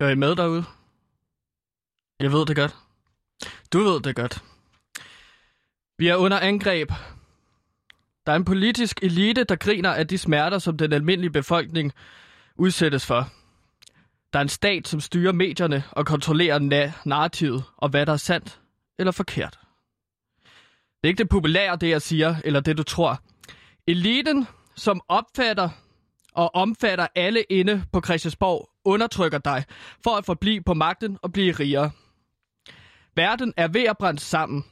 Hører I med derude? Jeg ved det godt. Du ved det godt. Vi er under angreb. Der er en politisk elite, der griner af de smerter, som den almindelige befolkning udsættes for. Der er en stat, som styrer medierne og kontrollerer na- narrativet og hvad der er sandt eller forkert. Det er ikke det populære, det jeg siger, eller det du tror. Eliten, som opfatter og omfatter alle inde på Christiansborg, undertrykker dig for at forblive på magten og blive rigere. Verden er ved at brænde sammen.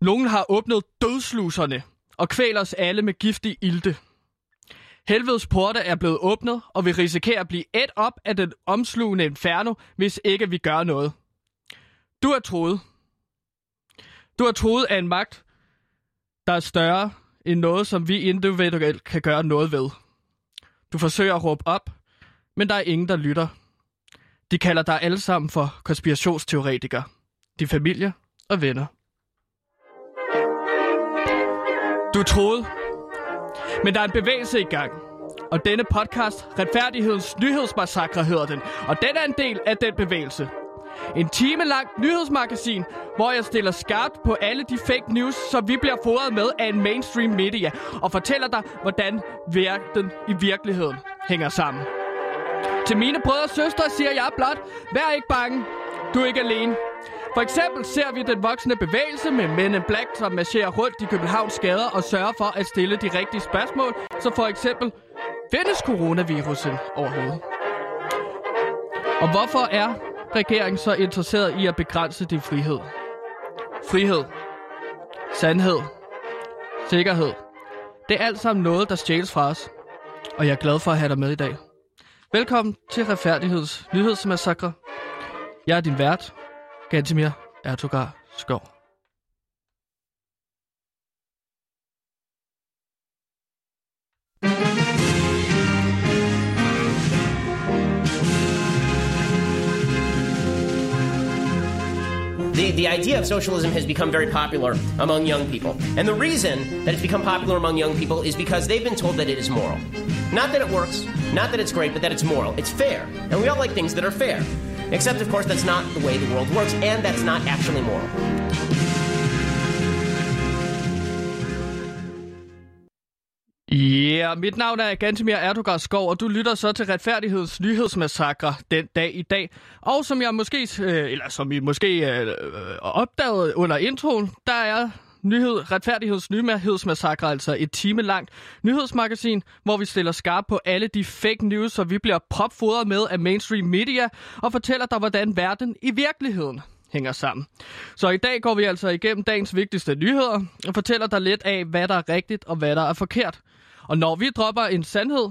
Nogen har åbnet dødsluserne og kvæler os alle med giftig ilte. Helvedes porte er blevet åbnet, og vi risikerer at blive et op af den omslugende inferno, hvis ikke vi gør noget. Du er troet. Du er troet af en magt, der er større end noget, som vi individuelt kan gøre noget ved. Du forsøger at råbe op, men der er ingen, der lytter. De kalder dig alle sammen for konspirationsteoretikere. Din familie og venner. Du troede, men der er en bevægelse i gang. Og denne podcast, Retfærdighedens Nyhedsmassakre hedder den, og den er en del af den bevægelse. En time lang nyhedsmagasin, hvor jeg stiller skarpt på alle de fake news, som vi bliver fodret med af en mainstream media, og fortæller dig, hvordan verden i virkeligheden hænger sammen. Til mine brødre og søstre siger jeg blot, vær ikke bange, du er ikke alene. For eksempel ser vi den voksende bevægelse med Men in Black, som marcherer rundt i Københavns gader og sørger for at stille de rigtige spørgsmål, så for eksempel, findes coronavirusen overhovedet? Og hvorfor er regeringen så interesseret i at begrænse din frihed? Frihed, sandhed, sikkerhed. Det er alt sammen noget, der stjæles fra os. Og jeg er glad for at have dig med i dag. Velkommen til Retfærdigheds Nyhedsmassakre. Jeg er din vært, Gantimir Ertogar Skov. The, idea of socialism has become very popular among young people. And the reason that it's become popular among young people is because they've been told that it is moral. Not that it works, not that it's great, but that it's moral. It's fair. And we all like things that are fair. Except, of course, that's not the way the world works, and that's not actually moral. Ja, yeah, mit navn er Gantemir Erdogan Skov, og du lytter så til Retfærdigheds Nyhedsmassakre den dag i dag. Og som jeg måske, øh, eller som I måske øh, øh opdagede under introen, der er nyhed, Retfærdigheds Nyhedsmassakre, altså et time langt nyhedsmagasin, hvor vi stiller skarp på alle de fake news, som vi bliver propfodret med af mainstream media, og fortæller dig, hvordan verden i virkeligheden hænger sammen. Så i dag går vi altså igennem dagens vigtigste nyheder, og fortæller dig lidt af, hvad der er rigtigt og hvad der er forkert. Og når vi dropper en sandhed,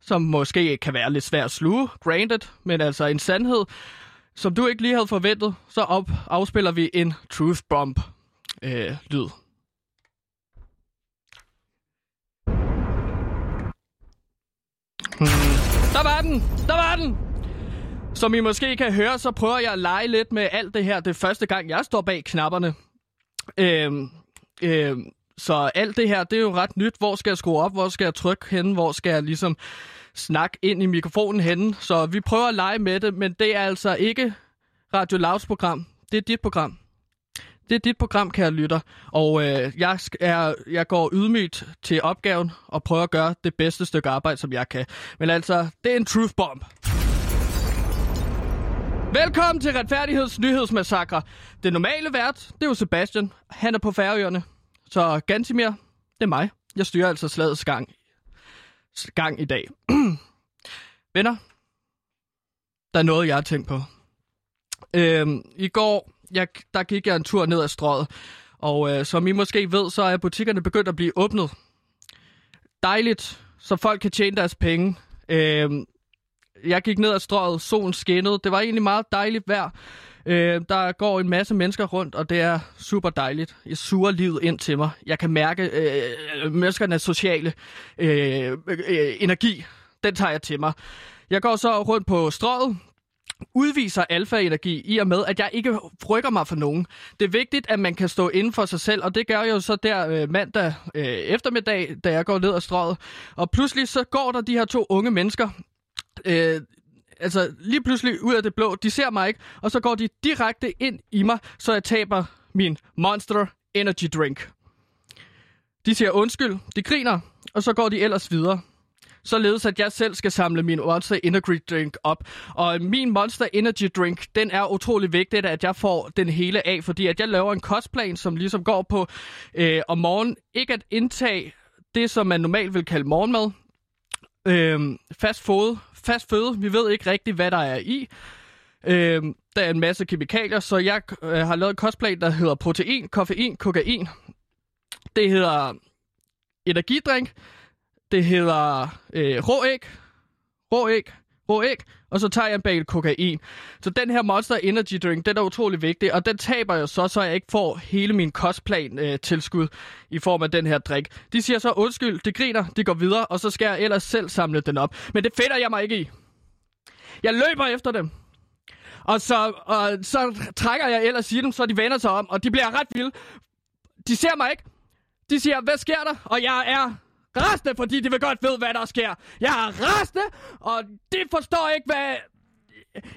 som måske kan være lidt svær at sluge, granted, men altså en sandhed, som du ikke lige havde forventet, så op afspiller vi en truth bomb øh, lyd. Hmm. Der var den! Der var den! Som I måske kan høre, så prøver jeg at lege lidt med alt det her. Det er første gang, jeg står bag knapperne. Øhm, øhm, så alt det her, det er jo ret nyt. Hvor skal jeg skrue op? Hvor skal jeg trykke henne? Hvor skal jeg ligesom snakke ind i mikrofonen henne? Så vi prøver at lege med det, men det er altså ikke Radio Lavs program. Det er dit program. Det er dit program, kære lytter. Og øh, jeg, er, jeg går ydmygt til opgaven og prøver at gøre det bedste stykke arbejde, som jeg kan. Men altså, det er en truth bomb. Velkommen til Retfærdigheds Nyhedsmassakre. Det normale vært, det er jo Sebastian. Han er på færøerne. Så Gantimir, det er mig. Jeg styrer altså slagets gang, gang i dag. Venner, der er noget, jeg har tænkt på. Øhm, I går, jeg, der gik jeg en tur ned ad strøget, og øh, som I måske ved, så er butikkerne begyndt at blive åbnet. Dejligt, så folk kan tjene deres penge. Øhm, jeg gik ned ad strøget, solen skinnede. Det var egentlig meget dejligt vejr. Øh, der går en masse mennesker rundt, og det er super dejligt. Jeg suger livet ind til mig. Jeg kan mærke øh, øh menneskernes sociale øh, øh, øh, energi. Den tager jeg til mig. Jeg går så rundt på strøget, udviser alfa-energi i og med, at jeg ikke rykker mig for nogen. Det er vigtigt, at man kan stå inden for sig selv, og det gør jeg jo så der øh, mandag øh, eftermiddag, da jeg går ned ad strøget. Og pludselig så går der de her to unge mennesker, øh, altså lige pludselig ud af det blå. De ser mig ikke, og så går de direkte ind i mig, så jeg taber min Monster Energy Drink. De siger undskyld, de griner, og så går de ellers videre. Således at jeg selv skal samle min Monster Energy Drink op. Og min Monster Energy Drink, den er utrolig vigtigt, at jeg får den hele af, fordi at jeg laver en kostplan, som ligesom går på øh, om morgenen ikke at indtage det, som man normalt vil kalde morgenmad. Øh, fast fod, fast føde, vi ved ikke rigtigt, hvad der er i. Øh, der er en masse kemikalier, så jeg øh, har lavet en kostplan, der hedder protein, koffein, kokain. Det hedder energidrink. Det hedder øh, råæg, råæg, råæg, og så tager jeg en bagel kokain. Så den her Monster Energy Drink, den er utrolig vigtig, og den taber jeg så, så jeg ikke får hele min kostplan øh, tilskud i form af den her drik. De siger så undskyld, de griner, de går videre, og så skal jeg ellers selv samle den op. Men det finder jeg mig ikke i. Jeg løber efter dem. Og så, og så trækker jeg ellers i dem, så de vender sig om, og de bliver ret vilde. De ser mig ikke. De siger, hvad sker der? Og jeg er rasende, fordi de vil godt ved, hvad der sker. Jeg er rasende, og de forstår ikke, hvad...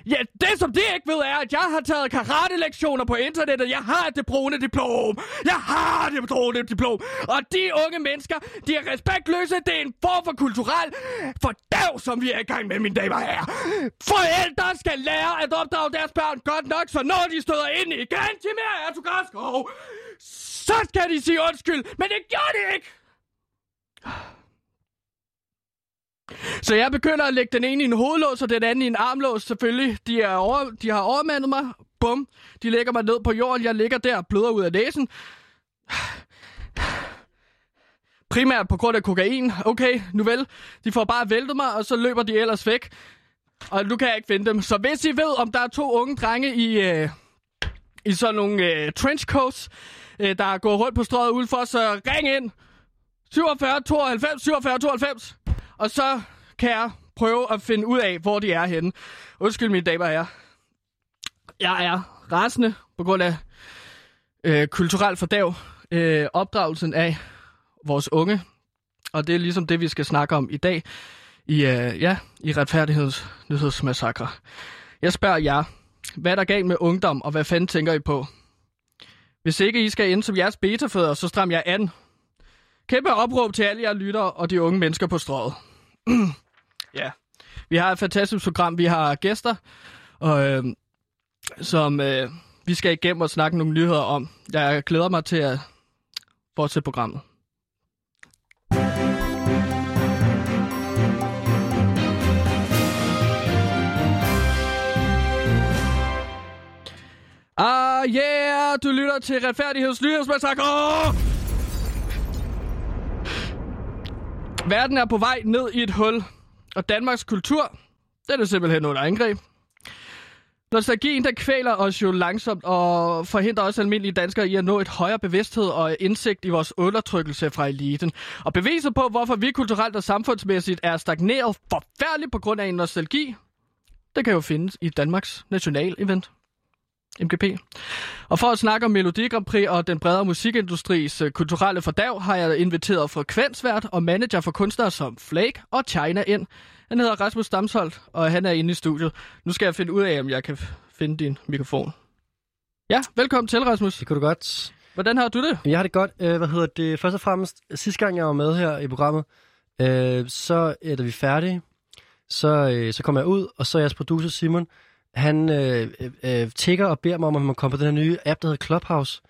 Ja, det som de ikke ved er, at jeg har taget karate-lektioner på internettet. Jeg har det brune diplom. Jeg har det brune diplom. Og de unge mennesker, de er respektløse. Det er en form for kulturel fordav, som vi er i gang med, mine damer og herrer. Forældre skal lære at opdrage deres børn godt nok, så når de støder ind igen til mere Ertug så skal de sige undskyld. Men det gjorde de ikke. Så jeg begynder at lægge den ene i en hovedlås, og den anden i en armlås, selvfølgelig. De, er over, de har overmandet mig. Bum. De lægger mig ned på jorden. Jeg ligger der og bløder ud af næsen. Primært på grund af kokain. Okay, nu vel. De får bare væltet mig, og så løber de ellers væk. Og nu kan jeg ikke finde dem. Så hvis I ved, om der er to unge drenge i, øh, i sådan nogle øh, trenchcoats, øh, der går rundt på strøget udenfor, så ring ind. 47 92 47 92. Og så kan jeg prøve at finde ud af, hvor de er henne. Undskyld, mine damer og herrer. Jeg er rasende på grund af øh, kulturel fordav. Øh, opdragelsen af vores unge. Og det er ligesom det, vi skal snakke om i dag. I, øh, ja, i retfærdigheds nyhedsmassakre. Jeg spørger jer, hvad er der galt med ungdom, og hvad fanden tænker I på? Hvis ikke I skal ind som jeres betafødder, så stram jeg an. Kæmpe opråb til alle jer lyttere og de unge mennesker på strået. ja, vi har et fantastisk program. Vi har gæster, og, øh, som øh, vi skal igennem og snakke nogle nyheder om. Jeg glæder mig til at fortsætte programmet. Ah yeah, du lytter til Retfærdigheds Nyhedsmassakre! Verden er på vej ned i et hul, og Danmarks kultur, den er simpelthen under angreb. Nostalgien, der kvæler os jo langsomt og forhindrer også almindelige danskere i at nå et højere bevidsthed og indsigt i vores undertrykkelse fra eliten. Og beviser på, hvorfor vi kulturelt og samfundsmæssigt er stagneret forfærdeligt på grund af en nostalgi, det kan jo findes i Danmarks national event. MGP. Og for at snakke om Melodi Grand Prix og den bredere musikindustris uh, kulturelle fordav, har jeg inviteret frekvensvært og manager for kunstnere som Flake og China ind. Han hedder Rasmus Damsholdt, og han er inde i studiet. Nu skal jeg finde ud af, om jeg kan finde din mikrofon. Ja, velkommen til, Rasmus. Det kunne du godt. Hvordan har du det? Jeg har det godt. Øh, hvad hedder det? Først og fremmest, sidste gang jeg var med her i programmet, øh, så er vi færdige, så, øh, så kommer jeg ud, og så er jeres producer Simon, han øh, øh, tigger og beder mig om, at man kommer på den her nye app, der hedder Clubhouse.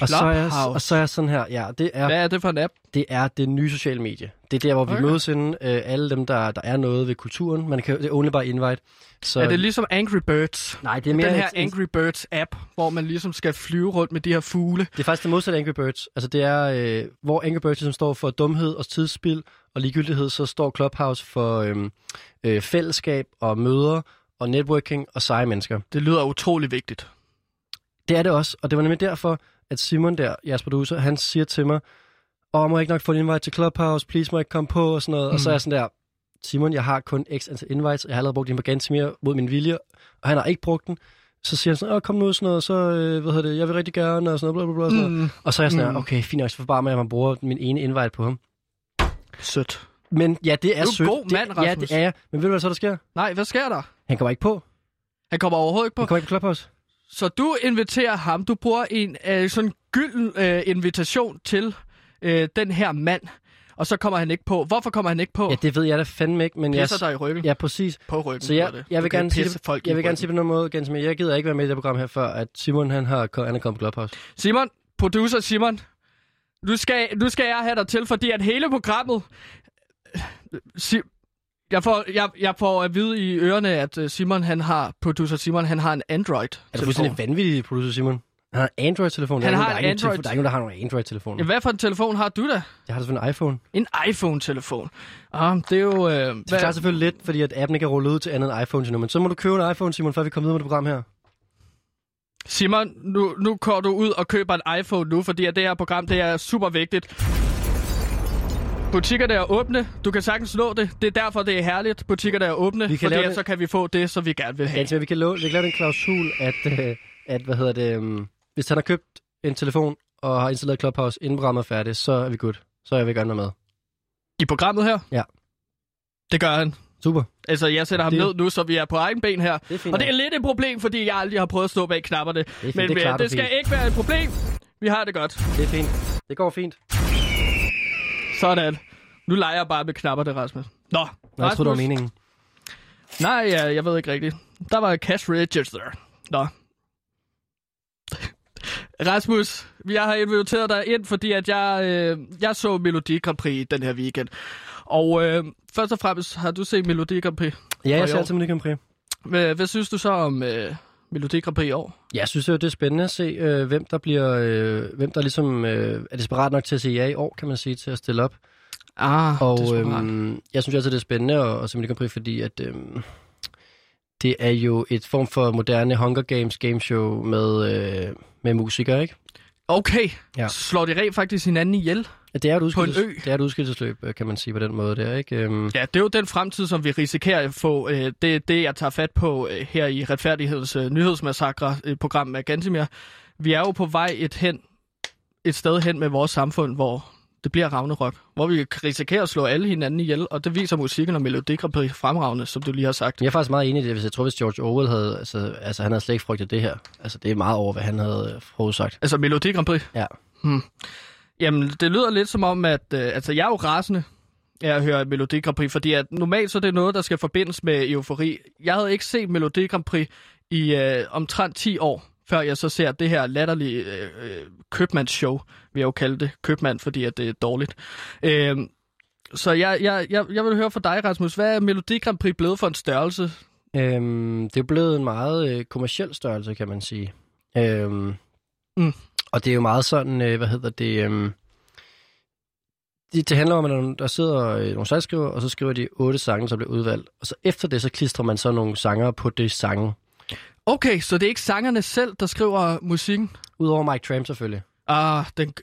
Og så, er jeg, og så er jeg sådan her, ja, det er, Hvad er det for en app? det er det nye sociale medie. Det er der, hvor vi Okay. mødes inden, øh, alle dem, der, der er noget ved kulturen. Man kan, det er only by invite. Så, Er det ligesom Angry Birds? nej, det er mere den her et- Angry Birds app, hvor man ligesom skal flyve rundt med de her fugle. Det er faktisk det modsatte af Angry Birds. Altså det er, øh, hvor Angry Birds ligesom står for dumhed og tidsspil og ligegyldighed, så står Clubhouse for øh, øh, fællesskab og møder og networking og seje mennesker. Det lyder utrolig vigtigt. Det er det også, og det var nemlig derfor, at Simon der, jeres producer, han siger til mig, åh, må jeg ikke nok få en invite til Clubhouse, please må jeg ikke komme på, og sådan noget. Mm. Og så er jeg sådan der, Simon, jeg har kun x antal invites, jeg har allerede brugt din på Gantimir mod min vilje, og han har ikke brugt den. Så siger han sådan, åh, kom nu, sådan noget, så, øh, hvad hedder det, jeg vil rigtig gerne, og sådan noget, bla, bla, bla, sådan noget. Mm, Og så er jeg sådan Mm. her, okay, fint nok, så forbarmer jeg, at man bruger min ene invite på ham. sødt. Men ja, det er Du er en sødt. god mand, det, Ja, Rasmus. det er jeg. Men ved du, hvad så der sker? Nej, hvad sker der? Han kommer ikke på. Han kommer overhovedet ikke på. Han kommer ikke på Clubhouse. Så du inviterer ham, du bruger en øh, sådan gylden øh, invitation til øh, den her mand, og så kommer han ikke på. Hvorfor kommer han ikke på? Ja, det ved jeg da fandme ikke, men jeg... Pisser dig i ryggen. Ja, præcis. På ryggen. Så jeg, jeg vil gerne sige, det, folk jeg vil gerne sige på noget måde, Jens, men jeg gider ikke være med i det program her før, at Simon han har han er kommet på Clubhouse. Simon, producer Simon, nu skal, nu skal jeg have dig til, fordi at hele programmet... Jeg, får, jeg, jeg får at vide i ørerne, at øh, Simon, han har, producer Simon, han har en Android. Er du fuldstændig vanvittig, producer Simon? Han har en Android-telefon. Han er har nogen, en er Android. telefon- Der er ikke nogen, der har nogen Android-telefoner. Ja, hvad for en telefon har du da? Jeg har selvfølgelig en iPhone. En iPhone-telefon. Ah, det er jo... Øh, Det forklarer selvfølgelig lidt, fordi at appen ikke er rullet ud til andet end iPhone til nu. Men så må du købe en iPhone, Simon, før vi kommer videre med det program her. Simon, nu, nu går du ud og køber en iPhone nu, fordi at det her program, det er super vigtigt. Butikkerne er åbne. Du kan sagtens nå det. Det er derfor, det er herligt. Butikkerne er åbne, Vi kan fordi lave så kan vi få det, som vi gerne vil have. Ganske, vi kan, love, vi kan lave den klausul, at, øh, at hvad hedder det, um, hvis han har købt en telefon og har installeret Clubhouse, inden programmet er færdigt, så er vi good. Så er vi gerne med. I programmet her? Ja. Det gør han. Super. Altså, jeg sætter ham Det- ned nu, så vi er på egen ben her. Det. Og det er lidt et problem, fordi jeg aldrig har prøvet at stå bag knapperne. det, fint. Men det, klarer du det skal fint. ikke være et problem. Vi har det godt. Det er fint. Det går fint. Sådan. Nu leger jeg bare med knapperne, Rasmus. Nå, Nå, jeg tror det var Rasmus. meningen. Nej, ja, jeg ved ikke rigtigt. Der var cash register. Nå. Rasmus, jeg har inviteret dig ind, fordi at jeg, øh, jeg så Melodi Grand Prix den her weekend. Og øh, først og fremmest, har du set Melodi Grand Prix? Ja, jeg ser altid Melodi Grand Prix. Hvad, hvad synes du så om øh, Melodi Grand Prix i år? Jeg synes jo, det er spændende at se, øh, hvem der bliver, øh, hvem der ligesom øh, er desperat nok til at sige ja i år, kan man sige, til at stille op. Ah, Og det er øhm, jeg synes altid, det er spændende at, at se Melodi Grand Prix, fordi at, øhm, det er jo et form for moderne Hunger Games gameshow med, øh, med musikere, ikke? Okay, Ja. slår de rent faktisk hinanden ihjel? Det er et, På en ø. det er et udskillelsesløb, øh, kan man sige på den måde der, ikke? Øhm, Ja, det er jo den fremtid, som vi risikerer at få. Øh, det er det, jeg tager fat på øh, her i Retfærdigheds øh, Nyhedsmassakre, et program med Gantimir. Vi er jo på vej et, hen, et sted hen med vores samfund, hvor det bliver Ragnarok. Hvor vi risikerer at slå alle hinanden ihjel, og det viser musikken og Melodi Grand Prix fremragende, som du lige har sagt. Jeg er faktisk meget enig i det, hvis jeg tror, hvis George Orwell havde, altså, altså han havde slet ikke frygtet det her. Altså det er meget over, hvad han havde forudsagt. Altså Melodi Grand Prix? Ja. Hmm. Jamen, det lyder lidt som om, at øh, altså, jeg er jo rasende af at høre Melodi Grand Prix, fordi at normalt så er det noget, der skal forbindes med eufori. Jeg havde ikke set Melodi Grand Prix i øh, omtrent 10 år, før jeg så ser det her latterlige øh, øh, købmandsshow, vil jeg jo kalde det. Købmand, fordi at det er dårligt. Øh, så jeg, jeg, jeg, jeg vil høre fra dig, Rasmus. Hvad er Melodi Grand Prix blevet for en størrelse? Øhm, det er blevet en meget øh, kommersiel størrelse, kan man sige. Øhm, Mm. Og det er jo meget sådan, øh, hvad hedder det... øhm, det, det handler om, at der, der sidder øh, nogle sangskriver, og så skriver de otte sange, som bliver udvalgt. Og så efter det, så klistrer man så nogle sanger på det sange. Okay, så det er ikke sangerne selv, der skriver musikken? Udover Mike Tramp selvfølgelig. Ah, den,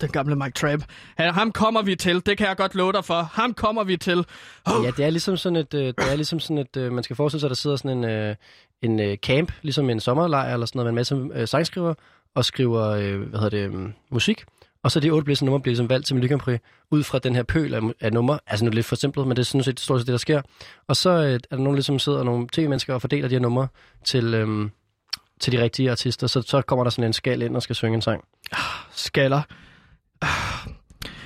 den gamle Mike Tramp. Han, ham kommer vi til, det kan jeg godt love dig for. Ham kommer vi til. Oh. Ja, det er ligesom sådan et, øh, det er ligesom sådan et øh, man skal forestille sig, at der sidder sådan en, øh, en øh, camp, ligesom en sommerlejr eller sådan noget, med en masse øh, sangskriver, og skriver, øh, hvad hedder det, øh, musik. Og så de otte blæsende numre bliver ligesom valgt til Melodi Grand Prix, ud fra den her pøl af, af numre. Altså nu er det lidt for simpelt, men det er sådan set stort set det, der sker. Og så øh, er der nogen, der ligesom sidder nogle tv-mennesker og fordeler de her numre til, øh, til de rigtige artister. Så, så kommer der sådan en skal ind og skal synge en sang. Ah, skaller. Ah.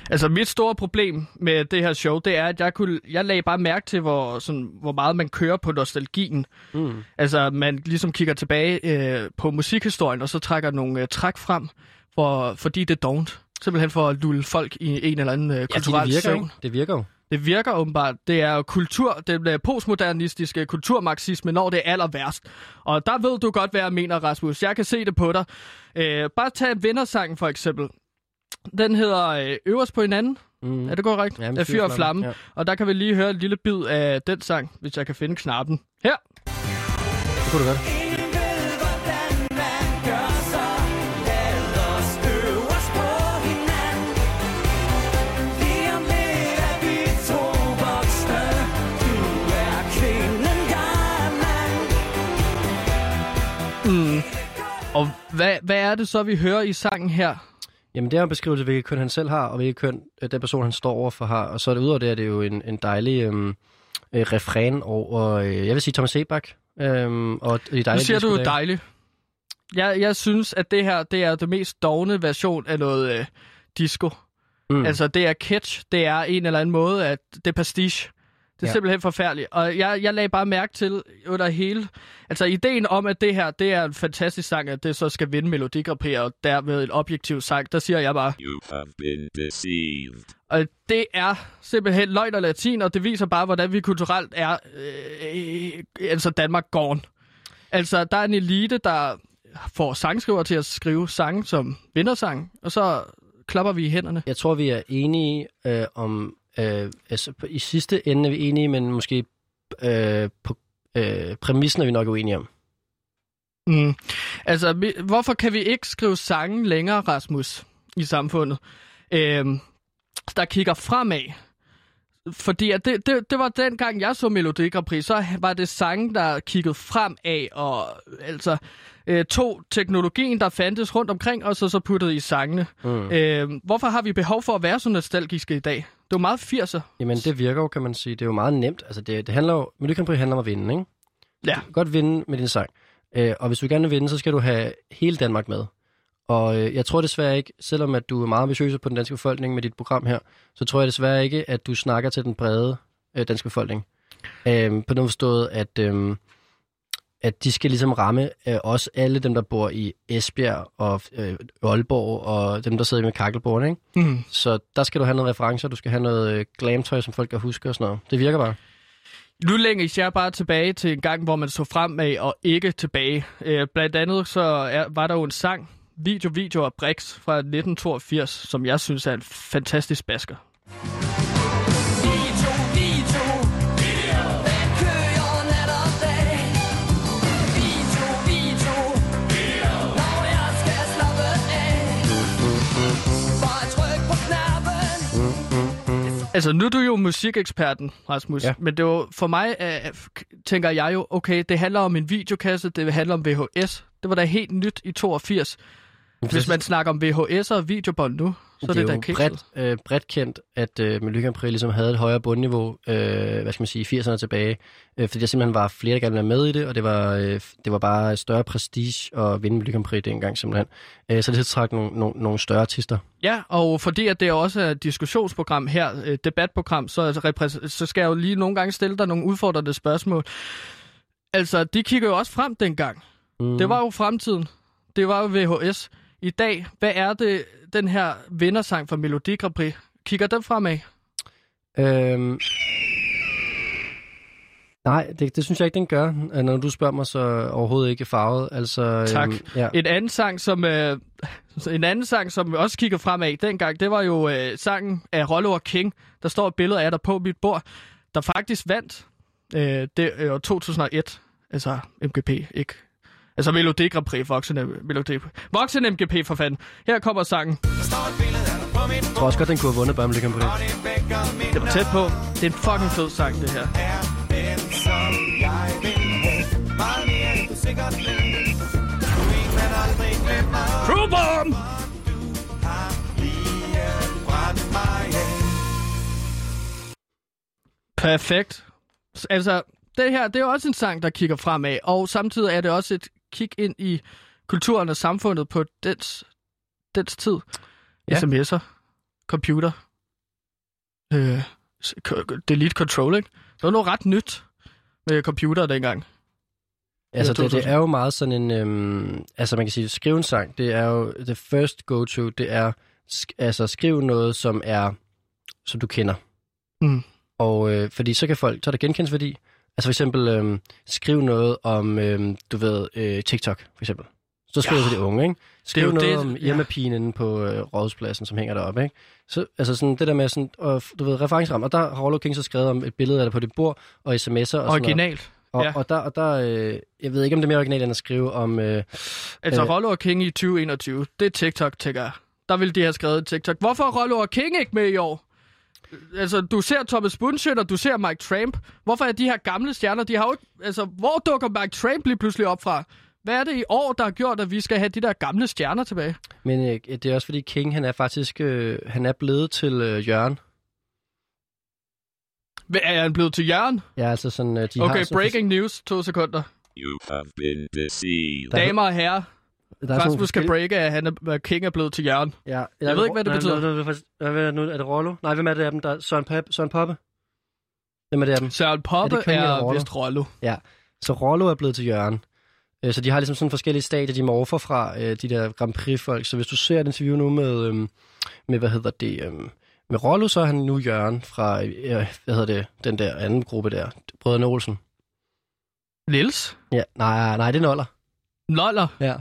Altså, mit store problem med det her show, det er, at jeg, kunne, jeg lagde bare mærke til, hvor, sådan, hvor meget man kører på nostalgien. Mm. Altså, man ligesom kigger tilbage øh, på musikhistorien, og så trækker nogle øh, træk frem, for, fordi det er dovent. Simpelthen for at lulle folk i en eller anden øh, Ja, kulturel det virker, søvn. ikke? Det virker jo. Det virker åbenbart. Det er kultur, den øh, postmodernistiske kulturmarxisme, når det er aller værst. Og der ved du godt, hvad jeg mener, Rasmus. Jeg kan se det på dig. Øh, bare tag vindersangen for eksempel. Den hedder øh, Øverst på hinanden. Mm. Er det korrekt? Ja, af Fyr og Flamme. Ja. Og der kan vi lige høre en lille bid af den sang, hvis jeg kan finde knappen. Her. Det kunne du godt. Mm. Og hvad, hvad er det så, vi hører i sangen her? Jamen, det er en beskrivelse, hvilket køn han selv har, og hvilket køn øh, den person, han står overfor, har. Og så er det udover det, er det jo en, en dejlig øhm, øh, refræn over, øh, jeg vil sige Thomas Sebak. Øhm, og de Nu dejlige siger du diskodage. dejligt. Jeg, jeg synes, at det her det er det mest dogne version af noget øh, disco. Mm. Altså, det er kitsch. Det er en eller anden måde, at det er pastiche. Det er Ja. simpelthen forfærdeligt. Og jeg, jeg lagde bare mærke til under hele... Altså, ideen om, at det her, det er en fantastisk sang, at det så skal vinde Melodi Grand Prix, og dermed en objektiv sang, der siger jeg bare, You have been deceived. og det er simpelthen løgn og latin, og det viser bare, hvordan vi kulturelt er, øh, altså Danmark gone. Altså, der er en elite, der får sangskriver til at skrive sange som vindersang, og så klapper vi i hænderne. Jeg tror, vi er enige øh, om... Øh, altså, på- i sidste ende er vi enige, men måske øh, på øh, præmissen er vi nok uenige om. Mm. Altså, vi, hvorfor kan vi ikke skrive sange længere, Rasmus, i samfundet, øh, der kigger fremad? Fordi at det, det, det var den gang, jeg så Melodi Grand Prix, så var det sange, der kiggede fremad, og altså øh, tog teknologien, der fandtes rundt omkring os, og så puttede i sangene. Mm. Øh, hvorfor har vi behov for at være så nostalgiske i dag? Det var meget 80'er. Jamen, det virker jo, kan man sige. Det er jo meget nemt. Altså, det, det handler jo... Melodi Grand Prix handler om at vinde, ikke? Ja. Du kan godt vinde med din sang. Øh, og hvis du gerne vil vinde, så skal du have hele Danmark med. Og øh, jeg tror desværre ikke, selvom at du er meget ambitiøs på den danske befolkning med dit program her, så tror jeg desværre ikke, at du snakker til den brede øh, danske befolkning. Øh, på den forstået, at, øh, at de skal ligesom ramme øh, også alle dem, der bor i Esbjerg og øh, Aalborg, og dem, der sidder med kakkelbordene, ikke? Mm. Så der skal du have noget referencer, du skal have noget øh, glamtøj, som folk kan huske og sådan noget. Det virker bare. Nu længes jeg bare tilbage til en gang, hvor man så fremad og ikke tilbage. Øh, blandt andet så er, var der jo en sang, Video, Video og Brix fra 1982, som jeg synes er en fantastisk basker. Altså, nu er du jo musikeksperten, Rasmus. Ja. Men det var, for mig uh, tænker jeg jo, okay, det handler om en videokasse, det handler om VHS. Det var da helt nyt i 82. Hvis man snakker om VHS og videobånd nu, så er det, det er kikset. bredt, øh, bredt kendt, at øh, Melodi Grand Prix ligesom havde et højere bundniveau, øh, hvad skal man sige, 80'erne tilbage, øh, fordi der simpelthen var flere, der gerne ville være med i det, og det var, øh, det var bare større prestige at vinde Melodi Grand Prix dengang simpelthen. Øh, så det tiltrak nogle, nogle, nogle større artister. Ja, og fordi at det også er et diskussionsprogram her, et debatprogram, så, altså så skal jeg jo lige nogle gange stille dig nogle udfordrende spørgsmål. Altså, de kigger jo også frem dengang. Mm. Det var jo fremtiden. Det var jo VHS. I dag, hvad er det, den her vindersang fra Melodi Grand Prix? Kigger den fremad? Øhm... Nej, det, det synes jeg ikke, den gør. Øh, Når du spørger mig, så overhovedet ikke farvet. Altså, Tak. Øhm, ja. En anden sang, som øh, en anden sang, som også kigger fremad dengang, det var jo øh, sangen af Rollo og King. Der står et billede af dig på mit bord, der faktisk vandt øh, det øh, år 2001. Altså MGP, ikke? Altså Melodi Grand Prix, voksne Melodi. Voksen MGP for fanden. Her kommer sangen. Jeg tror også godt, den kunne have vundet bare Melodi Grand Prix. Det var tæt på. Det er en fucking fed sang, det her. True Bomb! Perfekt. Altså, det her, det er også en sang, der kigger fremad, og samtidig er det også et kig ind i kulturen og samfundet på dens, dens tid. Ja. SMS'er, computer, øh, delete control, ikke? Det var noget ret nyt med computer dengang. Altså, det, det 2000. er jo meget sådan en... Øhm, altså, man kan sige, skrive en sang, det er jo the first go-to. Det er, sk- altså, skrive noget, som er, som du kender. Mm. Og øh, fordi så kan folk, så er der genkendelsesværdi. Altså for eksempel, øhm, skriv noget om, øhm, du ved, øh, TikTok, for eksempel. Så skriver Ja. ja. til de unge, ikke? Skriv jo noget det, om ja. hjemmepigen inde på øh, rådhuspladsen, som hænger deroppe, ikke? Så, altså sådan det der med sådan, og, du ved, referenceram, og der har Rollo King så skrevet om et billede af det på dit bord, og sms'er og sådan noget. Originalt. Og, Ja. og der, og der øh, jeg ved ikke, om det er mere originalt end at skrive om... Øh, Altså, Øh. Rollo og King i 2021, det er TikTok, tænker jeg. Der ville de have skrevet TikTok. Hvorfor er Rollo og King ikke med i år? Altså, du ser Thomas Bundschild, og du ser Mike Tramp. Hvorfor er de her gamle stjerner, de har jo ikke... Altså, hvor dukker Mike Tramp lige pludselig op fra? Hvad er det i år, der har gjort, at vi skal have de der gamle stjerner tilbage? Men øh, det er også fordi King, han er faktisk øh, han er blevet til øh, Jørgen. Hvad- Er han blevet til Jørgen? Ja, altså sådan, øh, de Okay, har sådan, breaking news. To sekunder. You have been deceived. Er- Damer og herrer, Der er Rasmus skal forskellige- breake, at han er, at King er blevet til Jørgen. Ja, Jeg ved ikke, hvad det nej, betyder. nej, nej, nej, Hvad er det nu? Er det Rollo? Nej, hvem er det af dem? Der er Søren, Pep, Søren Poppe? Hvem er det af dem? Søren Poppe Er det er Rollo? vist Rollo. Så Rollo er blevet til Jørgen. Øh, Så de har ligesom sådan forskellige stadier, de må ofre fra øh, de der Grand Prix-folk. Så hvis du ser et interview nu med, øhm, med hvad hedder det, øhm, med Rollo, så er han nu Jørgen fra, øh, hvad hedder det, den der anden gruppe der, Brødrene Olsen. Niels? Ja, nej, nej, det er Noller. Loller? Ja.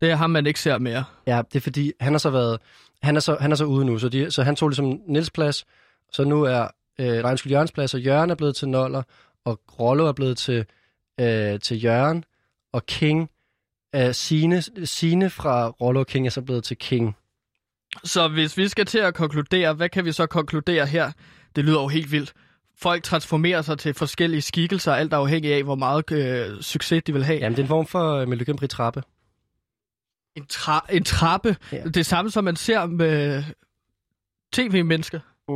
Det er ham, man ikke ser mere. Ja, det er fordi, han har så været, han er så, han er så ude nu, så, de, så han tog ligesom Niels plads, så nu er øh, nej, undskyld, Jørgens plads, og Jørgen er blevet til Noller, og Rollo er blevet til, øh, til Jørgen, og King, øh, Sine, Sine fra Rollo og King er så blevet til King. Så hvis vi skal til at konkludere, hvad kan vi så konkludere her? Det lyder jo helt vildt. Folk transformerer sig til forskellige skikkelser, alt afhængig af, hvor meget øh, succes de vil have. Jamen, det er en form for øh, Melodi trappe. En, tra- en trappe. Ja. Det samme, som man ser med tv-mennesker. Mm.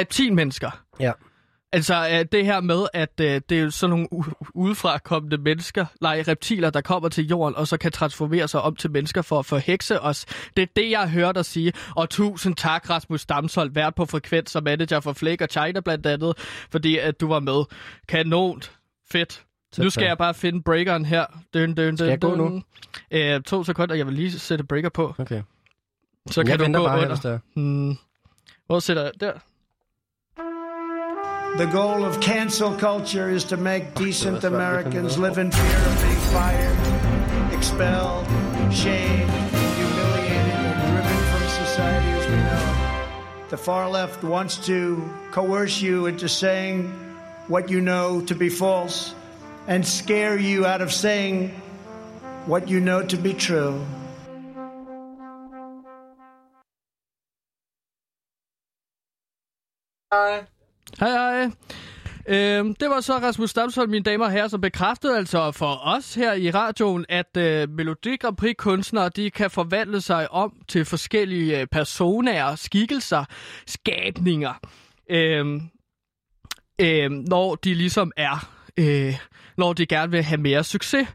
Reptilmennesker. Ja. Altså øh, det her med, at øh, det er sådan nogle u- udefra kommende mennesker, nej, reptiler, der kommer til jorden, og så kan transformere sig om til mennesker for at forhekse os. Det er det, jeg har hørt dig sige. Og tusind tak, Rasmus Damsholdt, vært på Frekvens og manager for Flake og China blandt andet, fordi at du var med. Kanon. Fedt. Nu skal jeg bare finde breakeren her. Døn, døn, Skal jeg døn, gå nu? Øh, to sekunder, jeg vil lige sætte breaker på. Okay. Så Men kan jeg du gå bare under. der. Hmm. Hvor sætter jeg? Der. The goal of cancel culture is to make decent right, Americans live in fear of being fired, expelled, shamed, humiliated, and driven from society as we know. The far left wants to coerce you into saying what you know to be false and scare you out of saying what you know to be true. Hej, hej. hej. Øhm, det var så Rasmus Stamsholm, mine damer og herrer, som bekræftede altså for os her i radioen, at øh, Melodi Grand Prix kunstnere, de kan forvandle sig om til forskellige øh, personer, skikkelser, skabninger, øhm, øhm, når de ligesom er, øh, når de gerne vil have mere succes.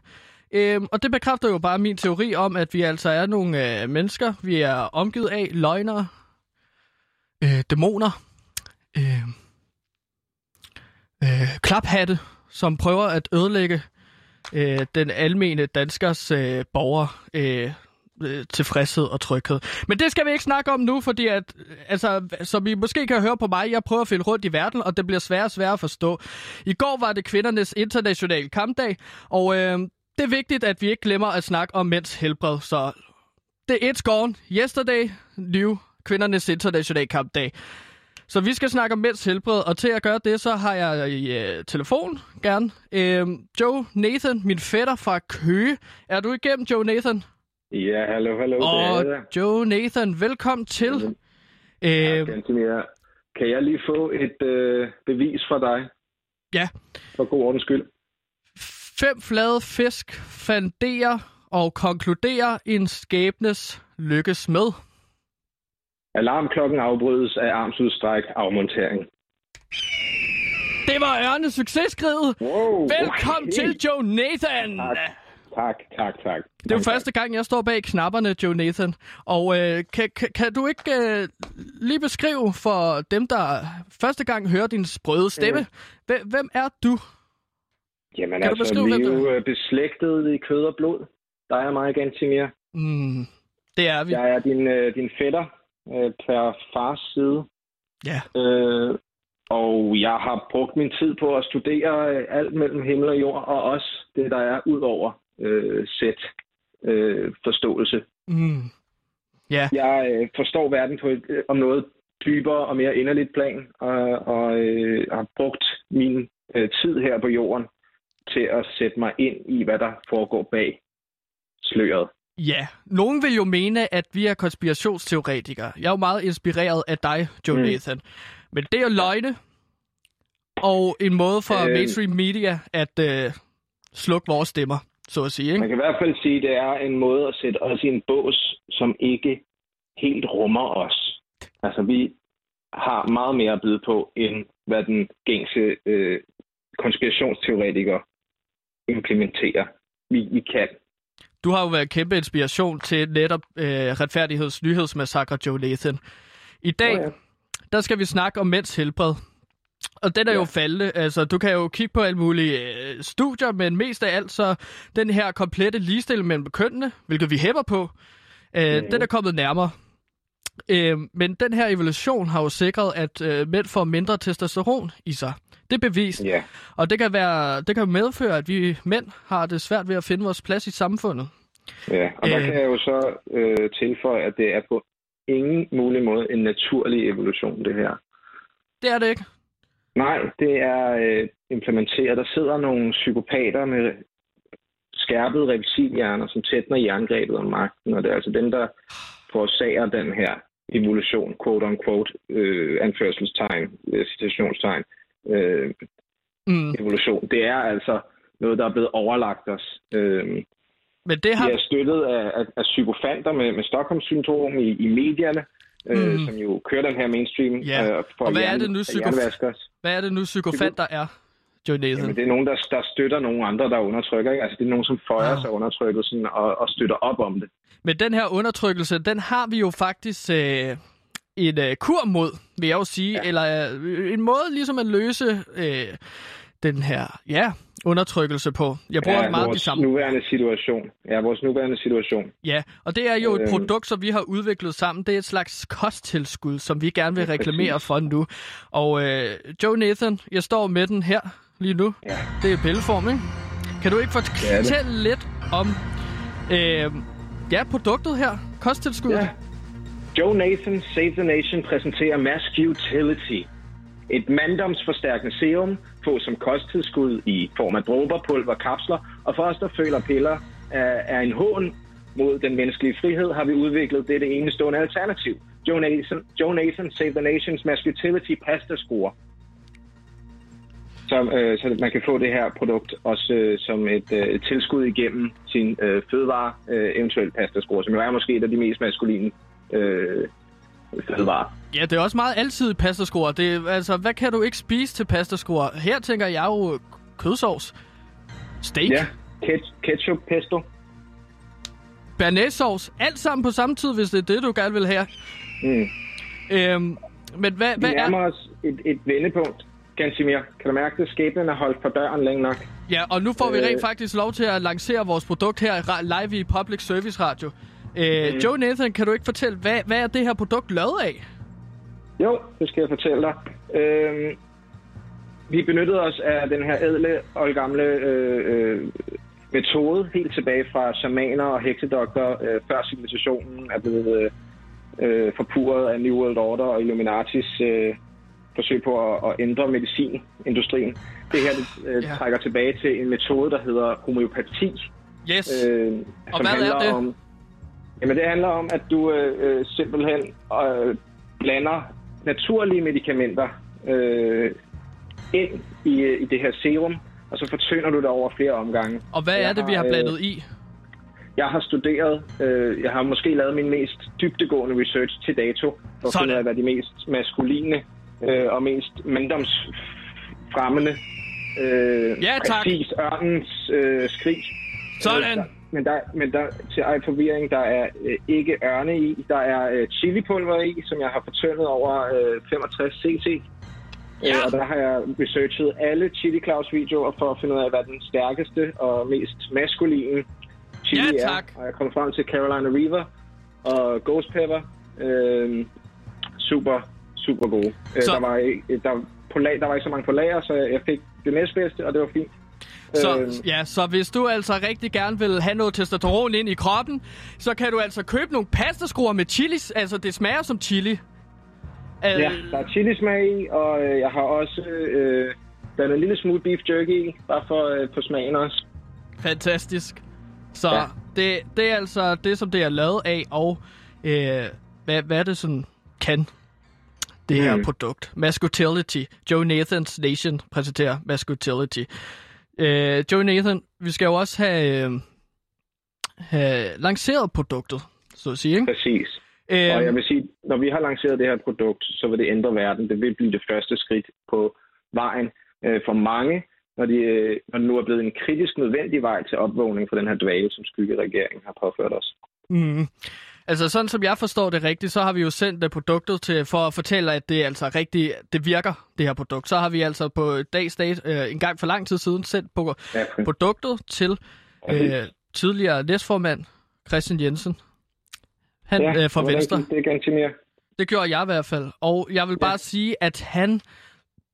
Øhm, og det bekræfter jo bare min teori om, at vi altså er nogle øh, mennesker, vi er omgivet af løgnere, øh, dæmoner, øh, øh, klaphatte, som prøver at ødelægge øh, den almene danskers øh, borger øh, øh, tilfredshed og tryghed. Men det skal vi ikke snakke om nu, fordi at, øh, altså, som I måske kan høre på mig, jeg prøver at finde rundt i verden, og det bliver sværere og sværere at forstå. I går var det kvindernes internationale kampdag, og øh, det er vigtigt, at vi ikke glemmer at snakke om mænds helbred, så det er et gone. Yesterday, new kvindernes internationale kampdag. Så vi skal snakke om mænds helbred, og til at gøre det, så har jeg i øh, telefon gerne øh, Joe Nathan, min fætter fra Køge. Er du igennem, Joe Nathan? Ja, hallo, hallo. Og det. Joe Nathan, velkommen til. Øh, Ganske mere. Kan jeg lige få et øh, bevis fra dig? Ja. For god ordens skyld. fem flade fisk fanderer og konkluderer en skæbnes lykkes med. Alarmklokken afbrydes af armsudstræk afmontering. Det var Ørne successkriget. Wow, Velkommen okay. til Joe Nathan. Tak, tak, tak, tak. Det er jo første gang, jeg står bag knapperne, Joe Nathan. Og øh, kan, kan, kan du ikke øh, lige beskrive for dem, der første gang hører din sprøde stemme, hvem, hvem er du? Jamen Kan du altså, beskrive, vi er du jo øh, beslægtet i kød og blod. Der er mig, Gantimir. Mm, det er vi. Jeg er din, øh, din fætter øh, per fars side. Ja. Øh, og jeg har brugt min tid på at studere øh, alt mellem himmel og jord, og også det, der er ud over øh, sæt øh, forståelse. Mm. Ja. Jeg øh, forstår verden på et, øh, om noget dybere og mere inderligt plan, og, og øh, har brugt min øh, tid her på jorden til at sætte mig ind i, hvad der foregår bag sløret. Ja, nogen vil jo mene, at vi er konspirationsteoretikere. Jeg er jo meget inspireret af dig, Joe mm. Nathan. Men det er løgne, og en måde for. Øh. mainstream media at øh, slukke vores stemmer. Så at sige. Man Ikke? kan i hvert fald sige, at det er en måde at sætte os i en bås, som ikke helt rummer os. Altså, vi har meget mere at byde på, end hvad den gængse øh, konspirationsteoretiker implementerer. Vi, vi kan. Du har jo været kæmpe inspiration til netop øh, retfærdigheds nyhedsmassakre Joe Nathan. I dag, Nå ja. der skal vi snakke om mænds helbred. Og den er ja. jo faldende. Altså, du kan jo kigge på alle mulige øh, studier, men mest af alt så den her komplette ligestilling mellem kønnene, hvilket vi hæpper på, øh, Mhm. den er kommet nærmere. Øh, men den her evolution har jo sikret, at øh, mænd får mindre testosteron i sig. Det er bevist. Ja. Og det kan, være, det kan medføre, at vi mænd har det svært ved at finde vores plads i samfundet. Ja, og der Øh. kan jeg jo så øh, tilføje, at det er på ingen mulig måde en naturlig evolution, det her. Det er det ikke. Nej, det er øh, implementeret. Der sidder nogle psykopater med skærpede reptilhjerner, som tætner jerngrebet om magten, og det er altså dem, der forårsager den her evolution, quote unquote, øh, anførselstegn, øh, citationstegn, øh, Mm. evolution. Det er altså noget, der er blevet overlagt os. Øh, Men det har... De er støttet af, af, af psykofanter med, med Stockholm-syndrom i, i medierne, mm. Øh, som jo kører den her mainstream. Ja. Øh, for Og hvad er hjerne- det nu, psykof-. Hvad er det nu, psykofanter er, Joe Nathan? Jamen, det er nogen, der, der støtter nogle andre, der undertrykker. Ikke? Altså, det er nogen, som føjer Ah. sig undertrykkelsen og, og støtter op om det. Men den her undertrykkelse, den har vi jo faktisk øh, en øh, kur mod, vil jeg jo sige. Ja. Eller øh, en måde ligesom at løse øh, den her ja, undertrykkelse på. Jeg bruger Ja, meget de vores samme. nuværende situation. Ja, vores nuværende situation. Ja, og det er jo et Øhm. produkt, som vi har udviklet sammen. Det er et slags kosttilskud, som vi gerne vil Ja, reklamere for nu. Og øh, Joe Nathan, jeg står med den her lige nu. Ja. Det er pilleform, ikke? Kan du ikke fortælle lidt om øh, ja, produktet her? Kosttilskud? Ja. Joe Nathan Save the Nation præsenterer Mascutility. Et manddomsforstærkende serum, få som kosttilskud i form af dråber, pulver, kapsler, og for os, der føler piller er, er en hån mod den menneskelige frihed, har vi udviklet dette enestående alternativ. Joe Nathan, Joe Nathan Save the Nations Masculinity Pasta Score. Så, øh, så man kan få det her produkt også øh, som et øh, tilskud igennem sin øh, fødevare, øh, eventuelt pastaskruer, som jo er måske et af de mest maskuline øh, fødevarer. Ja, det er også meget altid pastaskruer. Det altså, hvad kan du ikke spise til pastaskruer? Her tænker jeg jo kødsovs, steak, Ja, Ket- ketchup, pesto. bernæssovs, alt sammen på samme tid, hvis det er det, du gerne vil have. Mm. Øhm, men hvad, Vi hvad nærmer er... os et, et vendepunkt. Gansimir, kan du mærke det? Skæbnen er holdt for døren længe nok. Ja, og nu får vi Øh. rent faktisk lov til at lancere vores produkt her live i Public Service Radio. Øh, Joe Nathan, kan du ikke fortælle, hvad, hvad er det her produkt lavet af? Jo, det skal jeg fortælle dig. Øhm, vi benyttede os af den her ædle og gamle øh, øh, metode, helt tilbage fra shamaner og heksedokter, øh, før civilisationen er blevet øh, øh, forpurret af New World Order og Illuminatis øh, forsøg på at, at ændre medicinindustrien. Det her det, øh, Ja. trækker tilbage til en metode, der hedder homeopati, Yes. øh, Og hvad er det? om... Jamen, det handler om, at du øh, øh, simpelthen øh, blander naturlige medicamenter øh, ind i, i det her serum, og så fortynder du det over flere omgange. Og hvad er det, vi har, øh, blandet i? Jeg har studeret, øh, jeg har måske lavet min mest dybtegående research til dato, for at finde ud af, hvad de mest maskuline øh, og mest manddomsfremmende, øh, Ja, tak. præcis ørnens øh, skrig. Sådan. Men der, men der, til ej forvirring, der er øh, ikke ørne i. Der er øh, chilipulver i, som jeg har fortyndet over øh, 65 cc. Ja. Øh, og der har jeg researchet alle Chili Claus videoer for at finde ud af, hvad den stærkeste og mest maskuline chili Ja, er. tak. Og jeg kom frem til Carolina Reaper og Ghost Pepper. Øh, super, super gode. Øh, Så- der, var ikke, der, på lag, der var ikke så mange på lager, så jeg fik det næstbedste, og det var fint. Så, Øh, ja, så hvis du altså rigtig gerne vil have noget testosteron ind i kroppen, så kan du altså købe nogle pastaskruer med chilis. Altså, det smager som chili. Øh, Ja, der er chilismag i, og øh, jeg har også øh, blandet en lille smule beef jerky i, bare for, øh, for smagen også. Fantastisk. Så ja. Det, det er altså det, som det er lavet af, og øh, hvad, hvad er det sådan kan, det her Mm. produkt. Mascutility. Joe Nathans Nation præsenterer Mascutility. Øh, Joey Nathan, vi skal jo også have, øh, have lanceret produktet, så at sige. Ikke? Præcis. Øh, Og jeg vil sige, når vi har lanceret det her produkt, så vil det ændre verden. Det vil blive det første skridt på vejen øh, for mange, når, de, øh, når det nu er blevet en kritisk nødvendig vej til opvågning for den her dvale, som skyggeregeringen har påført os. Mm. Altså sådan som jeg forstår det rigtigt, så har vi jo sendt det produktet til for at fortælle, at det altså rigtig det virker, det her produkt. Så har vi altså på dags date øh, en gang for lang tid siden sendt på Ja, produktet til øh, tidligere næstformand Christian Jensen. Han ja, øh, fra Venstre. Det mere. Det gjorde jeg i hvert fald. Og jeg vil bare sige, at han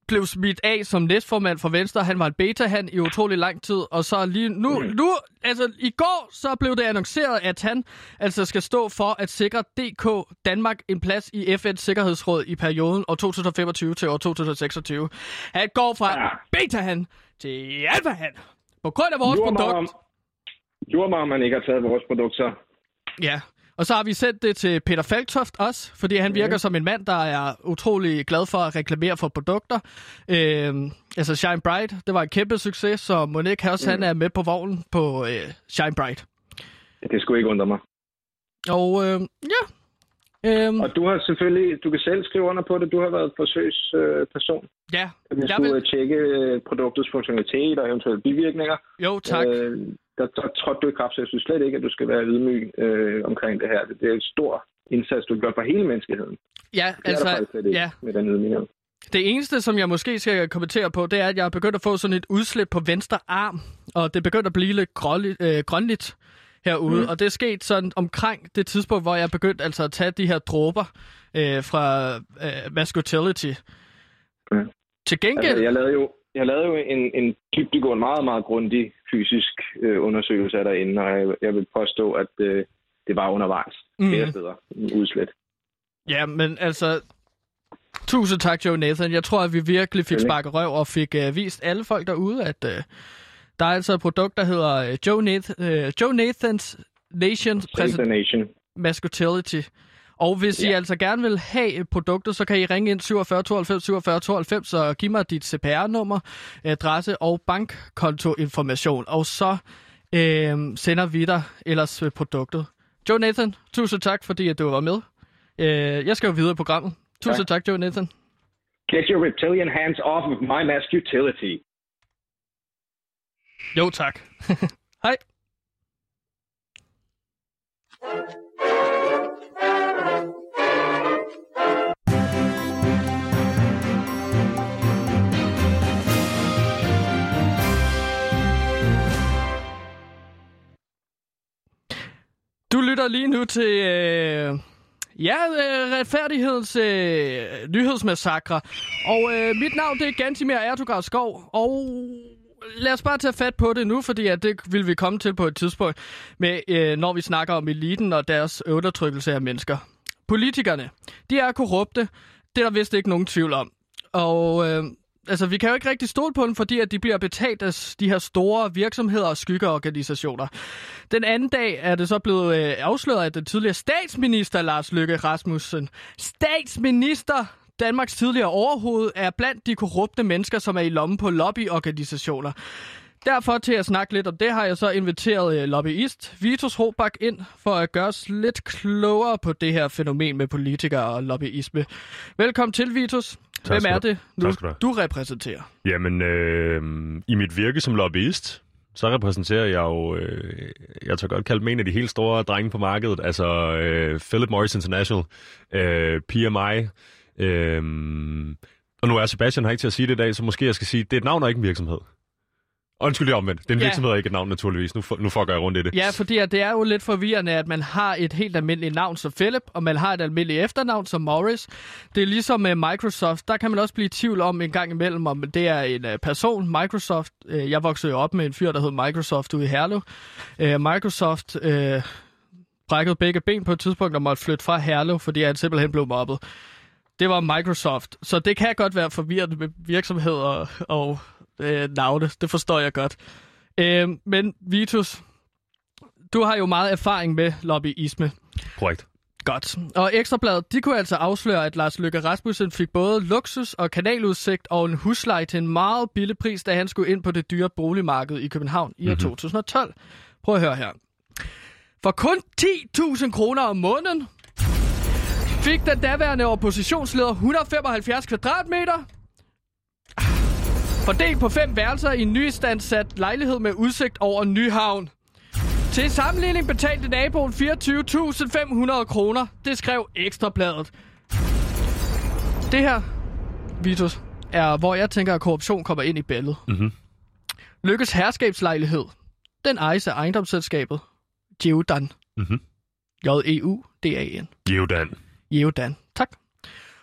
blev smidt af som næstformand for Venstre. Han var en beta-han i utrolig lang tid, og så lige nu, nu, altså i går, så blev det annonceret, at han altså skal stå for at sikre DK Danmark en plads i FN's Sikkerhedsråd i perioden år 2025 til år 2026. Han går fra Ja. beta-han til alfa-han. På grund af vores mig, produkt. om man ikke har taget vores produkt, så. Ja, og så har vi sendt det til Peter Falktoft også, fordi han virker som en mand, der er utrolig glad for at reklamere for produkter. Øhm, altså Shine Bright, det var en kæmpe succes, så Monique også han er med på vognen på øh, Shine Bright. Det skulle ikke undre mig. Og øh, ja, øhm, Og du har selvfølgelig, du kan selv skrive under på det. Du har været forsøgsperson. ja, Hvis jeg du vil, vil... tjekke øh, produktets funktionalitet og eventuelle bivirkninger, jo tak. Øh, der, der trådte du i kraft, så jeg synes slet ikke, at du skal være ydmyg øh, omkring det her. Det, det er en stor indsats, du gør for hele menneskeheden. Ja, Det er der altså, ja, med den ydmyghed. Det eneste, som jeg måske skal kommentere på, det er, at jeg er begyndt at få sådan et udslip på venstre arm, og det er begyndt at blive lidt gråligt, øh, grønligt herude, mm. og det er sket sådan omkring det tidspunkt, hvor jeg er begyndt altså at tage de her dråber øh, fra øh, Masculinity. Mm. Til gengæld, Altså, jeg lavede jo, jeg lavede jo en, en dybdegående, meget, meget grundig fysisk øh, undersøgelse af derinde, og jeg, jeg vil påstå, at øh, det var undervejs Mm. flere steder udslet. ja, men altså, tusind tak, Joe Nathan. Jeg tror, at vi virkelig fik sparket røv og fik øh, vist alle folk derude, at øh, der er altså et produkt, der hedder øh, Joe, Nath- øh, Joe Nathans Nation Save the nation. Masculinity. Og hvis ja. I altså gerne vil have produktet, så kan I ringe ind 47 92 47 92 og give mig dit CPR-nummer, adresse og bankkontoinformation. Og så øh, sender vi dig ellers produktet. Joe Nathan, tusind tak, fordi at du var med. Øh, jeg skal jo videre i programmet. Tusind tak, Joe Nathan. Get your reptilian hands off of my masculinity. Jo, tak. Hej. Du lytter lige nu til øh, ja, øh, retfærdigheds øh, nyhedsmassakre. Og øh, mit navn det er Gantimir Ertugard Skov, og lad os bare tage fat på det nu, fordi at det vil vi komme til på et tidspunkt, med, øh, når vi snakker om eliten og deres undertrykkelse af mennesker. Politikerne, de er korrupte. Det er der vist ikke nogen tvivl om. Og øh, altså, vi kan jo ikke rigtig stole på dem, fordi at de bliver betalt af de her store virksomheder og skyggeorganisationer. Den anden dag er det så blevet øh, afsløret, at den tidligere statsminister Lars Løkke Rasmussen, statsminister Danmarks tidligere overhoved, er blandt de korrupte mennesker, som er i lommen på lobbyorganisationer. Derfor til at snakke lidt om det, har jeg så inviteret øh, lobbyist Vitus Hobak ind for at gøre os lidt klogere på det her fænomen med politikere og lobbyisme. Velkommen til, Vitus. Hvem er det nu, du du repræsenterer? Jamen, øh, i mit virke som lobbyist, så repræsenterer jeg jo, øh, jeg tør godt kalde mig en af de helt store drenge på markedet, altså øh, Philip Morris International, øh, PMI, øh, og nu er Sebastian her ikke til at sige det i dag, så måske jeg skal sige, det er et navn og ikke en virksomhed. Undskyld, er omvendt. Det er en Ja. virksomhed og ikke et navn, naturligvis. Nu, nu fucker jeg rundt i det. Ja, fordi at det er jo lidt forvirrende, at man har et helt almindeligt navn som Philip, og man har et almindeligt efternavn som Morris. Det er ligesom med Microsoft. Der kan man også blive i tvivl om en gang imellem, om det er en uh, person. Microsoft, uh, jeg voksede jo op med en fyr, der hed Microsoft ude i Herlev. Uh, Microsoft uh, brækkede begge ben på et tidspunkt og måtte flytte fra Herlev, fordi han simpelthen blev mobbet. Det var Microsoft. Så det kan godt være forvirrende med virksomheder og øh, navne. Det forstår jeg godt. Øh, men Vitus, du har jo meget erfaring med lobbyisme. Korrekt. Godt. Og Ekstrabladet, de kunne altså afsløre, at Lars Løkke Rasmussen fik både luksus og kanaludsigt og en husleje til en meget billig pris, da han skulle ind på det dyre boligmarked i København i år 2012. Prøv at høre her. For kun 10.000 kroner om måneden fik den daværende oppositionsleder 175 kvadratmeter. Fordelt på fem værelser i en nyistandsat lejlighed med udsigt over Nyhavn. Til sammenligning betalte naboen 24.500 kroner. Det skrev Ekstrabladet. Det her, Vitus, er hvor jeg tænker, at korruption kommer ind i billedet. Mhm. Lykkes herskabslejlighed. Den ejes af ejendomsselskabet Geodan. Mhm. E J-E-U-D-A-N. Geodan. Geodan. Tak.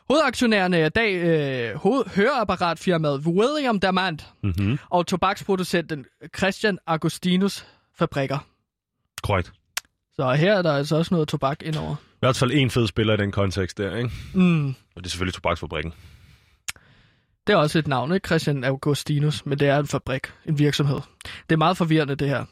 Hovedaktionærerne er i dag øh, hoved- høreapparatfirmaet William Diamant Mhm. og tobaksproducenten Christian Agustinus fabrikker. Korrekt. Så her er der altså også noget tobak indover. I hvert fald en fed spiller i den kontekst der, ikke? Mm. Og det er selvfølgelig tobaksfabrikken. Det er også et navn, ikke? Christian Augustinus, men det er en fabrik, en virksomhed. Det er meget forvirrende, det her.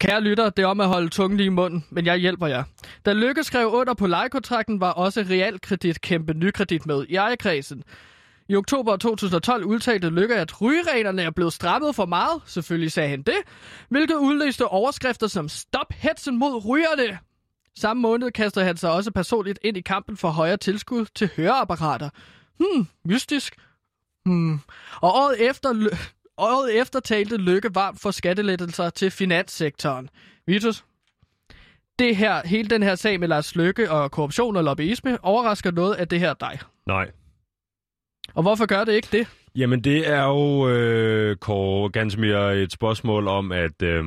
Kære lytter, det er om at holde tungen lige i munden, men jeg hjælper jer. Da Lykke skrev under på lejekontrakten, var også realkredit kæmpe nykredit med i ejerkredsen. I oktober 2012 udtalte Lykke, at rygereglerne er blevet strammet for meget. Selvfølgelig sagde han det. Hvilket udløste overskrifter som Stop hetsen mod rygerne. Samme måned kaster han sig også personligt ind i kampen for højere tilskud til høreapparater. Hmm, mystisk. Hmm. Og året efter, Lø- året efter talte Lykke varmt for skattelettelser til finanssektoren. Vitus? Det her, hele den her sag med Lars Lykke og korruption og lobbyisme overrasker noget af det her dig. Nej. Og hvorfor gør det ikke det? Jamen, det er jo, øh, Kåre Gansmir, et spørgsmål om, at øh,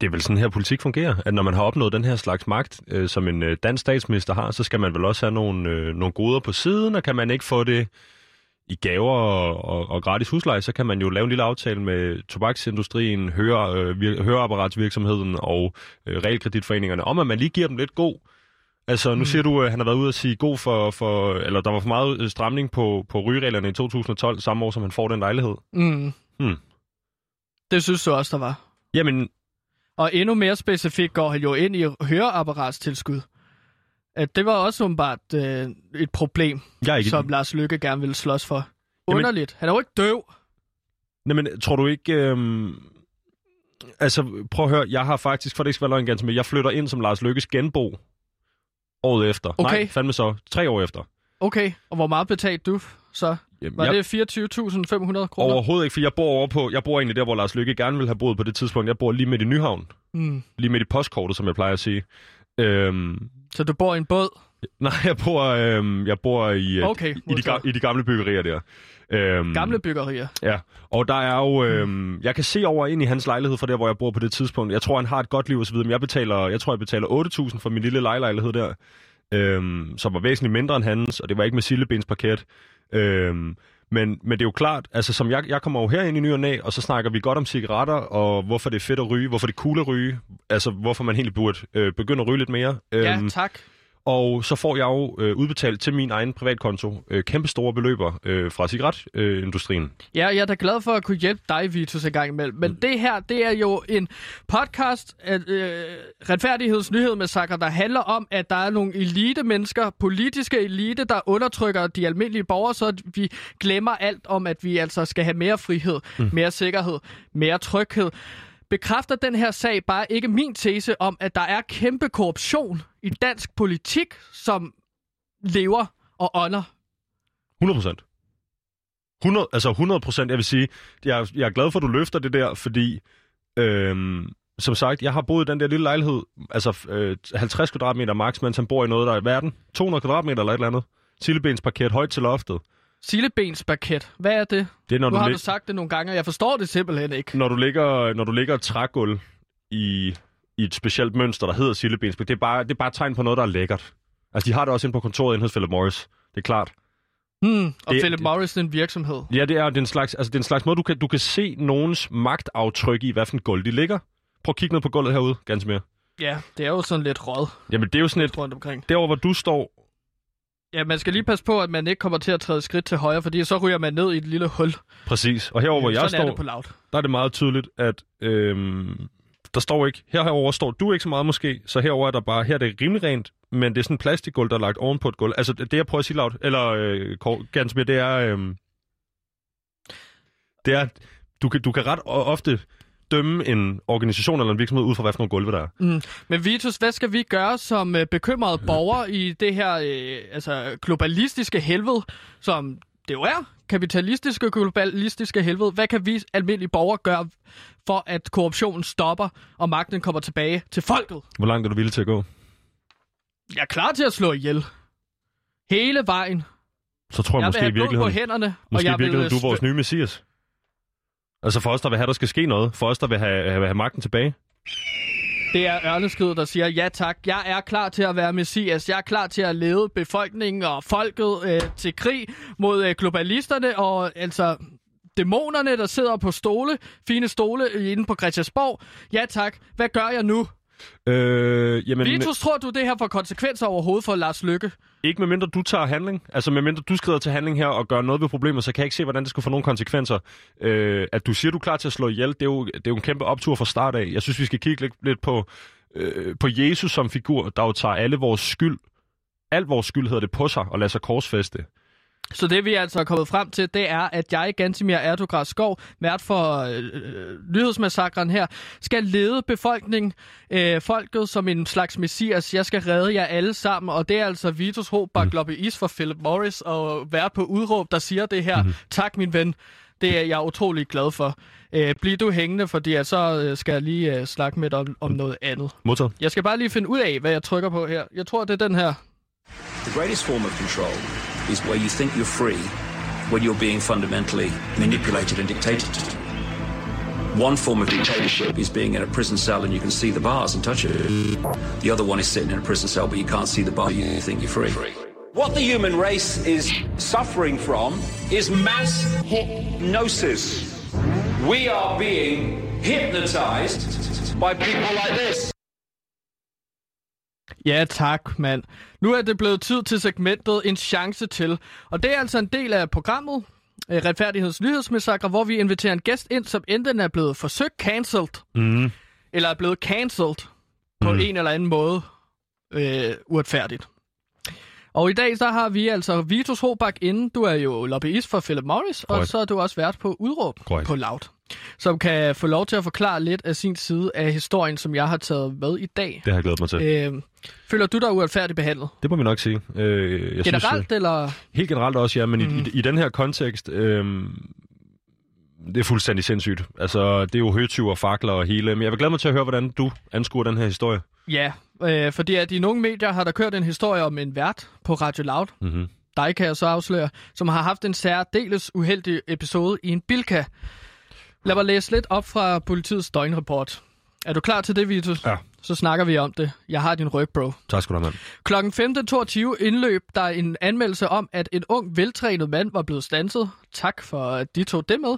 det er vel sådan her politik fungerer, at når man har opnået den her slags magt, øh, som en øh, dansk statsminister har, så skal man vel også have nogle, øh, nogle goder på siden, og kan man ikke få det i gaver og, og, og gratis husleje, så kan man jo lave en lille aftale med tobaksindustrien, høre, øh, vir, høreapparatsvirksomheden og øh, realkreditforeningerne, om at man lige giver dem lidt god Altså, nu siger du, at han har været ude at sige god for, for eller der var for meget øh, stramning på, på rygereglerne i 2012, samme år som han får den lejlighed. Mm. Hmm. Det synes du også, der var. Jamen, Og endnu mere specifikt går han jo ind i høreapparatstilskud. At det var også åbenbart øh, et problem, jeg er ikke... som Lars Lykke gerne ville slås for. Jamen- Underligt. Han er jo ikke døv. Jamen, tror du ikke... Øhm... Altså, prøv at høre, jeg har faktisk, for det ikke skal være løgn ganske med, jeg flytter ind som Lars Lykkes genbo året efter. Okay. Nej, fandme så. Tre år efter. Okay, og hvor meget betalte du så? Jamen, Var jeg... det 24.500 kroner? Overhovedet ikke, for jeg bor over på, jeg bor egentlig der, hvor Lars Lykke gerne ville have boet på det tidspunkt. Jeg bor lige midt i Nyhavn. Mm. Lige midt i postkortet, som jeg plejer at sige. Øhm... Så du bor i en båd? Nej, jeg bor, øhm, jeg bor i, øh, Okay, i, de, i de gamle byggerier der. Øhm, Gamle byggerier. Ja, og der er jo... Øhm, jeg kan se over ind i hans lejlighed fra der, hvor jeg bor på det tidspunkt. Jeg tror, han har et godt liv osv., men jeg, betaler, jeg tror, jeg betaler 8.000 for min lille lejlighed der, øhm, som var væsentligt mindre end hans, og det var ikke med sillebensparket. Øhm, men, men det er jo klart, altså som jeg, jeg kommer jo herind i ny og næ, og så snakker vi godt om cigaretter, og hvorfor det er fedt at ryge, hvorfor det er cool at ryge, altså hvorfor man egentlig burde øh, begynde at ryge lidt mere. Ja, Øhm, tak. Og så får jeg jo øh, udbetalt til min egen privatkonto øh, kæmpe store beløber øh, fra cigaretindustrien. Øh. Ja, jeg er da glad for at kunne hjælpe dig, Vitus, en gang imellem. Men det her, det er jo en podcast af øh, retfærdighedsnyhed med Sakker, der handler om, at der er nogle elite mennesker, politiske elite, der undertrykker de almindelige borgere, så at vi glemmer alt om, at vi altså skal have mere frihed, mm. mere sikkerhed, mere tryghed. Bekræfter den her sag bare ikke min tese om, at der er kæmpe korruption i dansk politik, som lever og ånder 100 procent. 100, altså 100 procent, jeg vil sige, jeg, jeg er glad for, at du løfter det der, fordi, øhm, som sagt, jeg har boet i den der lille lejlighed, altså øh, 50 kvadratmeter max, mens han bor i noget, der er i verden. 200 kvadratmeter eller et eller andet. Sillebensparket højt til loftet. Sillebensparket. Hvad er det? Det er, når Nu du, har lig- du sagt det nogle gange, og jeg forstår det simpelthen ikke. når du ligger, når du ligger et trægulv i, i et specielt mønster, der hedder sillebensparket, det er, bare, det er bare et tegn på noget, der er lækkert. Altså, de har det også inde på kontoret inde hos Philip Morris. Det er klart. Hmm, og Det- Philip Morris er en virksomhed. Ja, det er, det er en slags, altså, det er en slags måde, du kan, du kan se nogens magtaftryk i, hvad for en gulv de ligger. Prøv at kigge ned på gulvet herude, ganske mere. Ja, det er jo sådan lidt råd Jamen, det er jo sådan et... rundt omkring. Derovre, hvor du står... Ja, man skal lige passe på, at man ikke kommer til at træde skridt til højre, fordi så ryger man ned i et lille hul. Præcis. Og herover, hvor jeg sådan er står, det på loud. der er det meget tydeligt, at øhm, der står ikke, herover står du ikke så meget måske, så herover er der bare, her er det rimelig rent, men det er sådan en plastikgulv, der er lagt oven på et gulv. Altså, det jeg prøver at sige lavt, eller øh, Gansmir, det er, øh, det er, du kan, du kan ret ofte dømme en organisation eller en virksomhed ud fra, hvad for nogle gulve der er. Mm. Men Vitus, hvad skal vi gøre som øh, bekymrede borgere i det her øh, altså, globalistiske helvede, som det jo er, kapitalistiske globalistiske helvede. Hvad kan vi almindelige borgere gøre for, at korruptionen stopper, og magten kommer tilbage til folket? Hvor langt er du villig til at gå? Jeg er klar til at slå ihjel. Hele vejen. Så tror jeg, Jeg måske i blod på virkeligheden, hænderne, og måske i jeg vil... virkeligheden, du er øh, vores nye messias. Altså for os, der vil have, der skal ske noget. For os, der vil have, have, have magten tilbage. Det er Ørneskid, der siger, ja tak, jeg er klar til at være messias. Jeg er klar til at lede befolkningen og folket øh, til krig mod øh, globalisterne og altså dæmonerne, der sidder på stole, fine stole inde på Christiansborg. Ja tak, hvad gør jeg nu? Øh, jamen, Vitus, tror du, det her får konsekvenser overhovedet for Lars Lykke? Ikke medmindre du tager handling. Altså medmindre du skrider til handling her og gør noget ved problemet, så kan jeg ikke se, hvordan det skulle få nogle konsekvenser. Øh, at du siger, du er klar til at slå ihjel, det er jo, det er jo en kæmpe optur fra start af. Jeg synes, vi skal kigge lidt, lidt på, øh, på Jesus som figur, der jo tager alle vores skyld, al vores skyld hedder det på sig, og lader sig korsfeste. Så det vi altså er kommet frem til, det er, at jeg, Gantimir Erdogan Skov, vært for øh, øh, nyhedsmassakren her, skal lede befolkningen, øh, folket som en slags messias. Jeg skal redde jer alle sammen, og det er altså Vitus Hobak, mm. lobbyist for Philip Morris, og være på udråb, der siger det her. Mm. Tak, min ven. Det er jeg utrolig glad for. Øh, bliv du hængende, fordi jeg så øh, skal jeg lige øh, snakke med dig om, om noget andet. Modtaget. Jeg skal bare lige finde ud af, hvad jeg trykker på her. Jeg tror, det er den her. The greatest form of control is where you think you're free when you're being fundamentally manipulated and dictated to. One form of dictatorship is being in a prison cell and you can see the bars and touch it. The other one is sitting in a prison cell but you can't see the bar, you think you're free. What the human race is suffering from is mass hypnosis. We are being hypnotized by people like this. Ja tak, mand. Nu er det blevet tid til segmentet En Chance Til. Og det er altså en del af programmet, øh, Retfærdigheds Nyhedsmassakre, hvor vi inviterer en gæst ind, som enten er blevet forsøgt cancelled, Mm. eller er blevet cancelled på Mhm. en eller anden måde øh, uretfærdigt. Og i dag så har vi altså Vitus Hobak inde. Du er jo lobbyist for Philip Morris, og Korrekt. så er du også vært på udråb Korrekt. på Loud, som kan få lov til at forklare lidt af sin side af historien, som jeg har taget med i dag. Det har jeg glædet mig til. Øh, føler du dig uretfærdigt behandlet? Det må vi nok sige. Øh, jeg Generelt, Synes, eller? øh, helt generelt også, ja, men mm. i, i, i den her kontekst, øh, det er fuldstændig sindssygt. Altså, det er jo høtyver, fakler og hele. Men jeg vil glæde mig til at høre, hvordan du anskuer den her historie. Ja, øh, fordi at i nogle medier har der kørt en historie om en vært på Radio Loud, Mm-hmm. dig kan jeg så afsløre, som har haft en særdeles uheldig episode i en bilka. Lad mig læse lidt op fra politiets døgnrapport. Er du klar til det, Vitus? Ja. Så snakker vi om det. Jeg har din ryg, bro. Tak skal du have, mand. Klokken 15.22 indløb der er en anmeldelse om, at en ung, veltrænet mand var blevet stanset. Tak for, at de tog det med.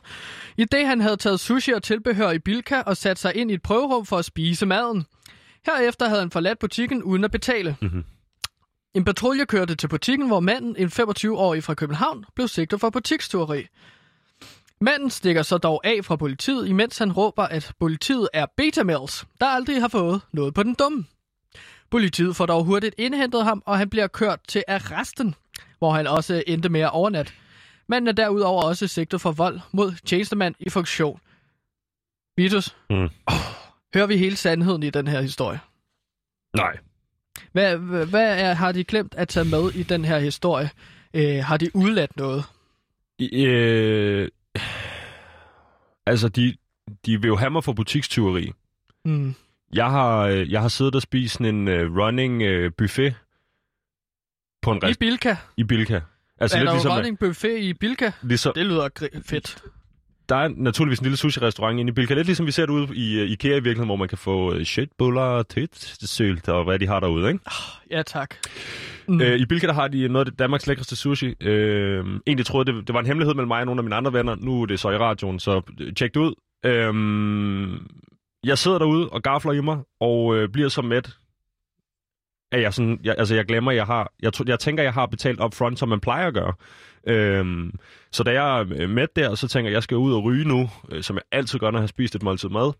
I det han havde taget sushi og tilbehør i Bilka og sat sig ind i et prøverum for at spise maden. Herefter havde han forladt butikken uden at betale. Mhm. En patrulje kørte til butikken, hvor manden, en 25-årig fra København, blev sigtet for butikstyveri. Manden stikker så dog af fra politiet, imens han råber, at politiet er betamels, der aldrig har fået noget på den dumme. Politiet får dog hurtigt indhentet ham, og han bliver kørt til arresten, hvor han også endte med at overnatte. Manden er derudover også sigtet for vold mod tjenestemand i funktion. Vitus, Mm. oh, hører vi hele sandheden i den her historie? Nej. Hvad, hvad, er, har de glemt at tage med i den her historie? Øh, har de udladt noget? Øh, altså, de, de vil jo have mig for butikstyveri. Mm. Jeg har, øh, jeg har siddet og spist en uh, running uh, buffet på en I rest Bilka? i Bilka. Altså er lidt der ligesom, running buffet i Bilka? ligesom, Det lyder fedt. Der er naturligvis en lille sushi-restaurant inde i Bilka. Lidt ligesom vi ser det ude i uh, Ikea i virkeligheden, hvor man kan få uh, shitbuller, tøtsølt og hvad de har derude, ikke? Ja, tak. Mm. Øh, I Bilka der har de noget af det Danmarks lækreste sushi. Øh, egentlig troede det, det var en hemmelighed mellem mig og nogle af mine andre venner. Nu er det så i radioen, så øh, tjek det ud. Øh, jeg sidder derude og gafler i mig, og øh, bliver så mæt, at jeg, sådan, jeg, altså jeg glemmer, jeg har, jeg, jeg tænker, jeg har betalt up front, som man plejer at gøre. Øhm, så da jeg er med der, så tænker jeg, jeg skal ud og ryge nu, øh, som jeg altid gør, når jeg har spist et måltid mad.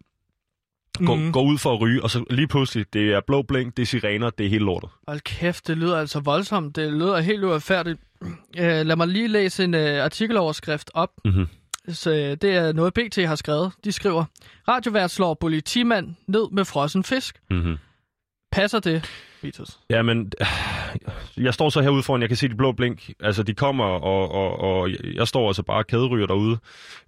Gå, Mhm. gå ud for at ryge, og så lige pludselig, det er blå blink, det er sirener, det er hele lortet. Hold kæft, det lyder altså voldsomt. Det lyder helt uretfærdigt. Øh, lad mig lige læse en øh, artikeloverskrift op. Mhm. Så, øh, det er noget, BT har skrevet. De skriver, radiovært slår politimand ned med frossen fisk. Mm-hmm. Passer det, Vitus? Ja, men jeg står så herude foran, jeg kan se de blå blink. Altså, de kommer, og, og, og jeg står altså bare kæderyger derude.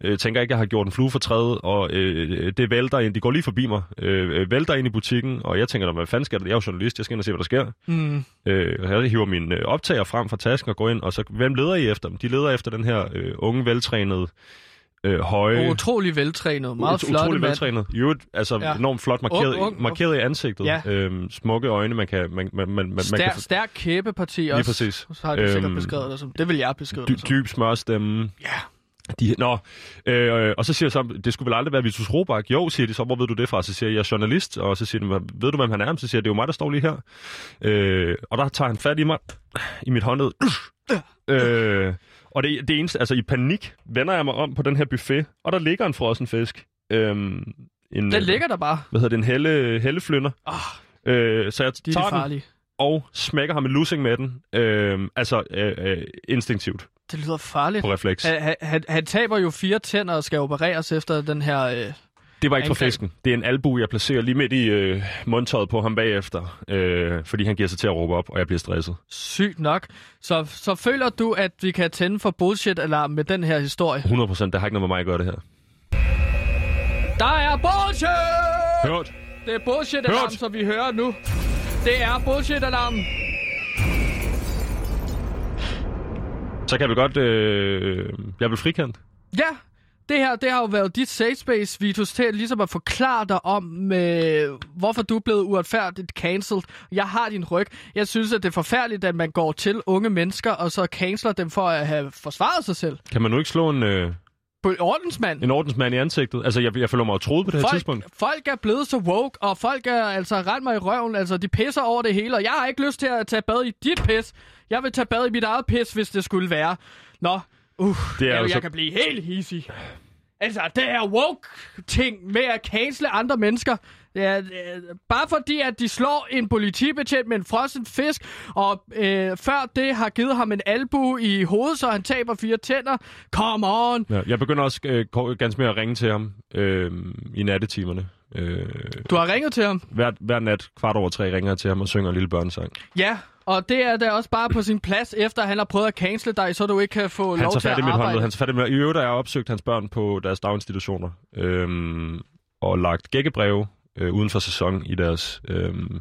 Øh, tænker ikke, jeg har gjort en flue for træet, og øh, det vælter ind. De går lige forbi mig, øh, vælter ind i butikken, og jeg tænker, "Nå, hvad fanden sker der? Jeg er jo journalist, jeg skal ind og se, hvad der sker. Mm. Øh, jeg hiver min øh, optager frem fra tasken og går ind, og så, hvem leder I efter dem? De leder efter den her øh, unge, veltrænede, øh, høje... Utrolig veltrænet. Meget Ut- flot utrolig mand. veltrænet. Jo, altså Ja. enormt flot markeret, Ung, ung, markeret i ansigtet. Ja. Øhm, smukke øjne, man kan... Man, man, man, man Stærk, kan stærk kæbeparti Lige også. præcis. Så har sikkert Øhm, beskrevet det som. Det vil jeg beskrive dy, det som. dyb smørstemme. Ja. De, nå, øh, og så siger jeg så, det skulle vel aldrig være Vitus Robak. Jo, siger de så, hvor ved du det fra? Så siger jeg, jeg er journalist, og så siger de, "Hvad- ved du, hvem han er? Så siger jeg, det er jo mig, der står lige her. Øh, og der tager han fat i mig, i mit håndled. Øh, og det, det eneste, altså i panik, vender jeg mig om på den her buffet, og der ligger en frossen fisk. Øh, en, Den ligger der bare. Hvad hedder det? En helle, helleflynder. Ah, Øh, så jeg de er tager de den farlige. og smækker ham en lussing med den. Øh, altså øh, øh, instinktivt Det lyder farligt. på refleks. Han, han, han, han taber jo fire tænder og skal opereres efter den her... Øh, Det var ikke for Angreb. fisken. Det er en albu, jeg placerer lige midt i øh, mundtøjet på ham bagefter, øh, fordi han giver sig til at råbe op, og jeg bliver stresset. sygt nok. Så, så føler du, at vi kan tænde for bullshit-alarm med den her historie? 100 procent, det har ikke noget med mig at gøre det her. Der er bullshit! Hørt? Det er bullshit-alarm, Hørt. som vi hører nu. Det er bullshit-alarm. Så kan jeg vel godt... Øh, jeg vil frikendt. Ja, det her det har jo været dit safe space, Vitus, til ligesom at forklare dig om, med, hvorfor du er blevet uretfærdigt cancelled. Jeg har din ryg. Jeg synes, at det er forfærdeligt, at man går til unge mennesker, og så canceler dem for at have forsvaret sig selv. Kan man nu ikke slå en, øh, På ordensmand. en ordensmand i ansigtet? Altså, jeg, jeg føler mig troet på det her Folk, tidspunkt. folk er blevet så woke, og folk er altså rent mig i røven. Altså, de pisser over det hele, og jeg har ikke lyst til at tage bad i dit pis. Jeg vil tage bad i mit eget pis, hvis det skulle være. Nå, uh, Det er jeg, jo jeg så- kan blive helt hissig. Altså, det her woke-ting med at cancele andre mennesker, er, det er, bare fordi, at de slår en politibetjent med en frossen fisk, og øh, før det har givet ham en albu i hovedet, så han taber fire tænder. Come on! Ja, jeg begynder også øh, ganske mere at ringe til ham øh, i nattetimerne. Øh, Du har ringet til ham. hver, hver nat, kvart over tre, ringer jeg til ham og synger en lille børnesang. Ja, og det er da også bare på sin plads, efter han har prøvet at cancele dig, så du ikke kan få Han lov til at arbejde. håndled. Han tager fat i mit... I øvrigt har jeg opsøgt hans børn på deres daginstitutioner. Øhm, og lagt gækkebreve øh, uden for sæson i deres øhm,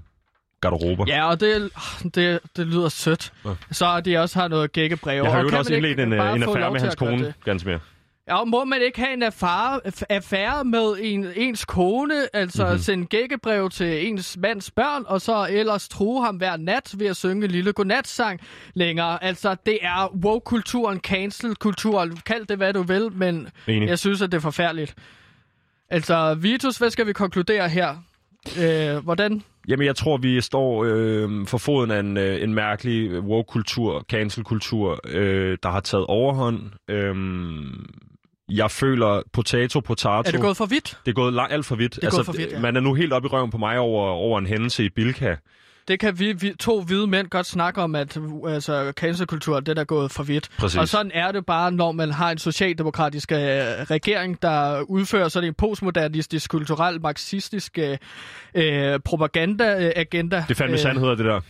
garderober. Ja, og det, det, det lyder sødt. Ja. Så de også har noget gækkebreve. jeg har Og jo kan også indledt en, øh, en affære med hans kone, ganske mere. Ja, må man ikke have en affære, affære med en, ens kone, altså Mhm. mm-hmm. sende gækkebrev til ens mands børn, og så ellers true ham hver nat ved at synge en lille godnatsang længere. Altså, det er woke-kulturen, cancel-kulturen, kald det hvad du vil, men Enig. jeg synes, at det er forfærdeligt. Altså, Vitus, hvad skal vi konkludere her? Øh, hvordan? Jamen, jeg tror, vi står øh, for foden af en, øh, en mærkelig woke-kultur, cancel-kultur, øh, der har taget overhånd. Øh, jeg føler potato, potato. Er det gået for vidt? Det er gået lang, alt for vidt. Altså, er gået for vidt, ja. Man er nu helt oppe i røven på mig over, over en hændelse i Bilka. Det kan vi, vi to hvide mænd godt snakke om, at altså, cancelkultur, det er gået for vidt. Præcis. Og sådan er det bare, når man har en socialdemokratisk uh, regering, der udfører sådan en postmodernistisk, kulturel, marxistisk uh, propaganda-agenda. Det fandme Øh, sandhed, det der.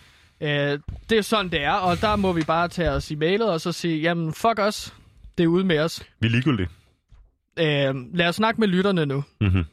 Øh, det er sådan, det er, og der må vi bare tage os i mailet og så sige, jamen fuck os, det er ude med os. Vi er ligegyldige. Øh, lad os snakke med lytterne nu. Mm-hmm.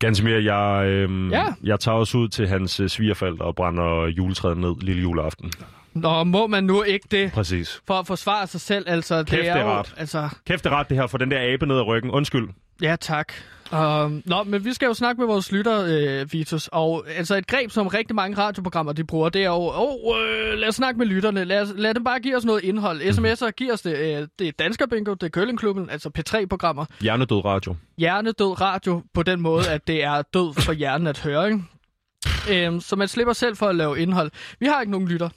Ganske mere, jeg, øhm, Ja. jeg tager også ud til hans øh, svigerforældre og brænder juletræet ned lille juleaften. Nå, må man nu ikke det Præcis. for at forsvare sig selv? Altså, Kæft, det er, det er jo, rart. Altså, Kæft det er ret det her, for den der abe ned ad ryggen. Undskyld. Ja, tak. Um, nå, men vi skal jo snakke med vores lytter, øh, Vitus. Og altså et greb, som rigtig mange radioprogrammer de bruger, det er jo, oh, øh, lad os snakke med lytterne. Lad, os, lad dem bare give os noget indhold. SMS'er giver os det. Øh, det er Dansker Bingo, det er Køllingklubben, altså P3-programmer. Hjernedød radio. Hjernedød radio på den måde, at det er død for hjernen at høre, ikke? Øhm, så man slipper selv for at lave indhold. Vi har ikke nogen lytter.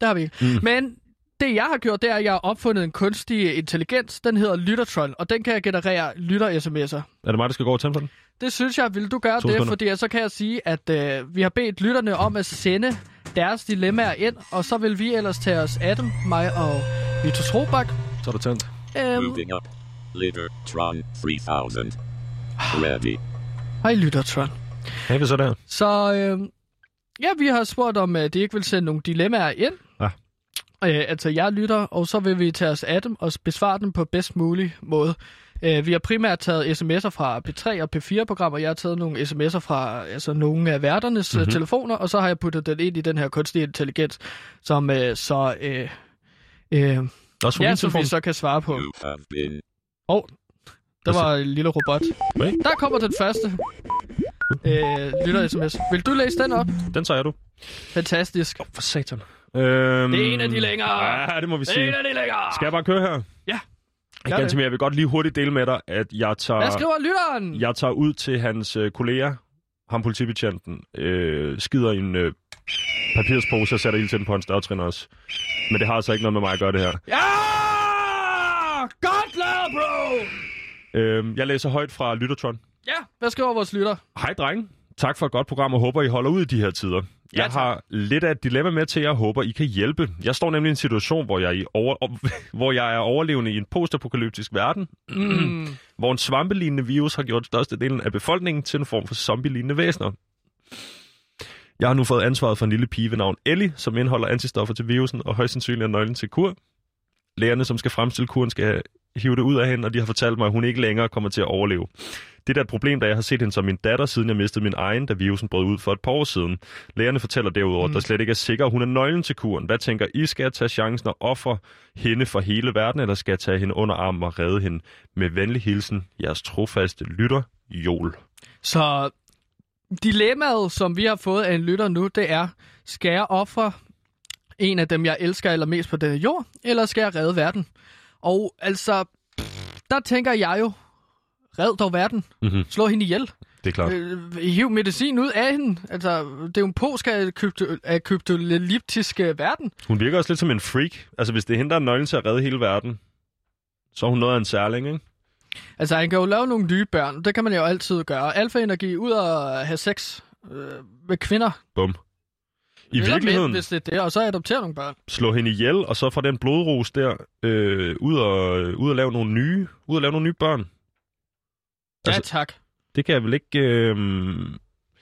Det har vi ikke. Mm. Men det, jeg har gjort, det er, at jeg har opfundet en kunstig intelligens. Den hedder Lyttertron, og den kan generere lytter-sms'er. Er det mig, der skal gå og tænde på den? Det synes jeg, vil du gøre To det, sekunder. fordi så kan jeg sige, at øh, vi har bedt lytterne om at sende deres dilemmaer ind, og så vil vi ellers tage os af dem, mig og Vito Trobak. Så er der tændt. Øhm, Moving up. Littertron 3000. Ready. hej Lyttertron. Hey, hvad så der? Så øh, ja, vi har spurgt om, at de ikke vil sende nogle dilemmaer ind. Øh, altså jeg lytter, og så vil vi tage os af dem og besvare dem på bedst mulig måde. Øh, vi har primært taget sms'er fra P3 og P4-programmer. Jeg har taget nogle sms'er fra altså, nogle af værternes mm-hmm. telefoner, og så har jeg puttet den ind i den her kunstige intelligens, som øh, så... Øh, øh, Også ja, som telefon. vi så kan svare på. Åh, oh, der var en lille robot. Hvad? Der kommer den første øh, lytter-sms. Vil du læse den op? Den tager jeg, du. Fantastisk. For satan. Øhm, Det er en af de længere. Ja, det må vi Det er sige. en af de længere. Skal jeg bare køre her? Ja. Ganske det. jeg vil godt lige hurtigt dele med dig, at jeg tager, Hvad skriver lytteren? jeg tager ud til hans øh, kollega, ham politibetjenten, øh, skider en øh, papirspose og sætter ild til den på hans dørtrin også. Men det har altså ikke noget med mig at gøre det her. Ja! Godt lavet, bro! Øh, jeg læser højt fra Lyttertron. Ja, hvad skriver vores lytter? Hej drenge. Tak for et godt program, og håber, I holder ud i de her tider. Ja, jeg tak. har lidt af et dilemma med til, jeg håber, I kan hjælpe. Jeg står nemlig i en situation, hvor jeg, er i over, hvor jeg er overlevende i en postapokalyptisk verden, Mm. hvor en svampelignende virus har gjort størstedelen af befolkningen til en form for zombie-lignende væsener. Jeg har nu fået ansvaret for en lille pige ved navn Ellie, som indeholder antistoffer til virusen og højst sandsynligt er nøglen til kur. Lægerne, som skal fremstille kuren, skal hive det ud af hende, og de har fortalt mig, at hun ikke længere kommer til at overleve. Det er et problem, da jeg har set hende som min datter, siden jeg mistede min egen, da virusen brød ud for et par år siden. Lægerne fortæller derudover, mm. at der slet ikke er sikker, hun er nøglen til kuren. Hvad tænker I? Skal jeg tage chancen og ofre hende for hele verden, eller skal jeg tage hende under armen og redde hende? Med venlig hilsen, jeres trofaste lytter, Jol. Så dilemmaet, som vi har fået af en lytter nu, det er, skal jeg ofre en af dem, jeg elsker allermest på denne jord, eller skal jeg redde verden? Og altså, der tænker jeg jo, red dog verden. Mhm. Slå hende ihjel. Det er klart. Øh, hiv medicin ud af hende. Altså, det er jo en post-kryptolyptisk verden. Hun virker også lidt som en freak. Altså, hvis det er hende, der er nøglen til at redde hele verden, så er hun noget af en særling, ikke? Altså, han kan jo lave nogle nye børn. Det kan man jo altid gøre. Alfa-energi ud og have sex øh, med kvinder. Bum. I Eller virkeligheden, Mænd, hvis det er det, og så adoptere nogle børn. slå hende ihjel, og så fra den blodrus der, øh, ud, og, øh, ud og lave nogle nye, ud og lave nogle nye børn. Ja, Altså- tak. Det kan jeg vel ikke... Øh...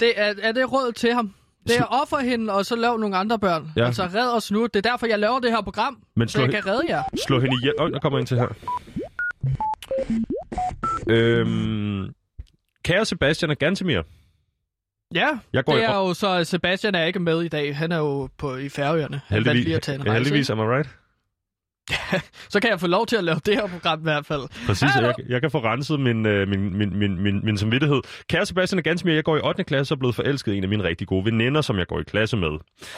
Det er, er det råd til ham? Det er offer hende, og så lav nogle andre børn. Ja. Altså, red os nu. Det er derfor, jeg laver det her program. Men Så jeg kan redde jer. slå hende ihjel... Øj, der kommer en til her. Øhm... Kære Sebastian og Gantemir, Ja, Jeg går det i- er jo så, Sebastian er ikke med i dag. Han er jo på, i Færøerne. Han valgte lige at tage en rejse. heldigvis, am I right? Så kan jeg få lov til at lave det her program i hvert fald. Præcis, jeg, jeg kan få renset min, øh, min, min, min, min, min samvittighed. Kære Sebastian og Gansmir, jeg går i 8. klasse og er blevet forelsket i en af mine rigtig gode veninder, som jeg går i klasse med.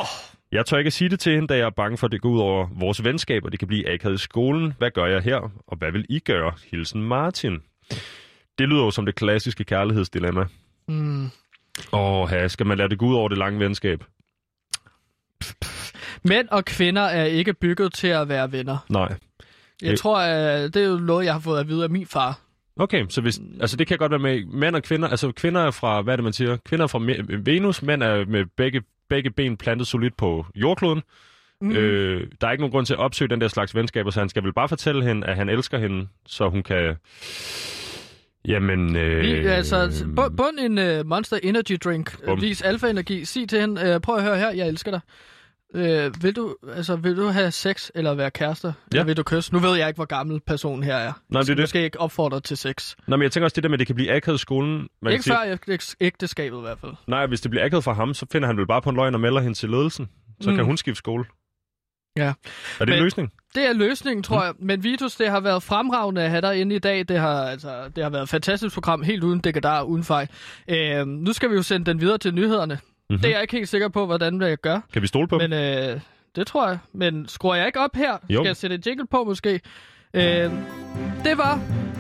Oh. Jeg tør ikke sige det til hende, da jeg er bange for, at det går ud over vores venskab, og det kan blive akavet i skolen. Hvad gør jeg her, og hvad vil I gøre? Hilsen Martin. Det lyder jo som det klassiske kærlighedsdilemma. Mm. Åh, ja, skal man lade det gå ud over det lange venskab? Mænd og kvinder er ikke bygget til at være venner. Nej. Jeg Øh. tror, det er jo noget, jeg har fået at vide af min far. Okay, så hvis, altså det kan godt være med mænd og kvinder. Altså kvinder er fra, hvad er det man siger? Kvinder er fra Venus, mænd er med begge, begge ben plantet solidt på jordkloden. Mm. Øh, der er ikke nogen grund til at opsøge den der slags venskaber, så han skal vel bare fortælle hende, at han elsker hende, så hun kan... Jamen... Øh, Vi, altså, bu- bund en uh, Monster Energy drink. Bum. Vis alfa-energi. Sig til hende, uh, prøv at høre her, jeg elsker dig. Uh, vil, du, altså, vil du have sex eller være kærester? Ja. Eller vil du kysse? Nu ved jeg ikke, hvor gammel personen her er. Nej, det er det. måske ikke opfordre til sex. Nå, men jeg tænker også det der med, at det kan blive akavet i skolen. Man ikke sige, før æg- ægteskabet i hvert fald. Nej, hvis det bliver akavet for ham, så finder han vel bare på en løgn og melder hende til ledelsen. Så mm. kan hun skifte skole. Ja. Er det en Men- løsning? Det er løsningen, tror mm. jeg. Men Vitus, det har været fremragende at have dig inde i dag. Det har, altså, det har været et fantastisk program, helt uden dekadar, uden fejl. Øh, nu skal vi jo sende den videre til nyhederne. Mhm. Mm-hmm. Det er jeg ikke helt sikker på, hvordan jeg gør. Kan vi stole på Men øh, det tror jeg. Men skruer jeg ikke op her? Jo. Skal jeg sætte en jingle på måske? Øh, det var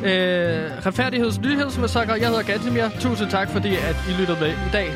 øh, Retfærdigheds Nyhedsmassakre. Jeg hedder Gantemir. Tusind tak, fordi at I lyttede med i dag.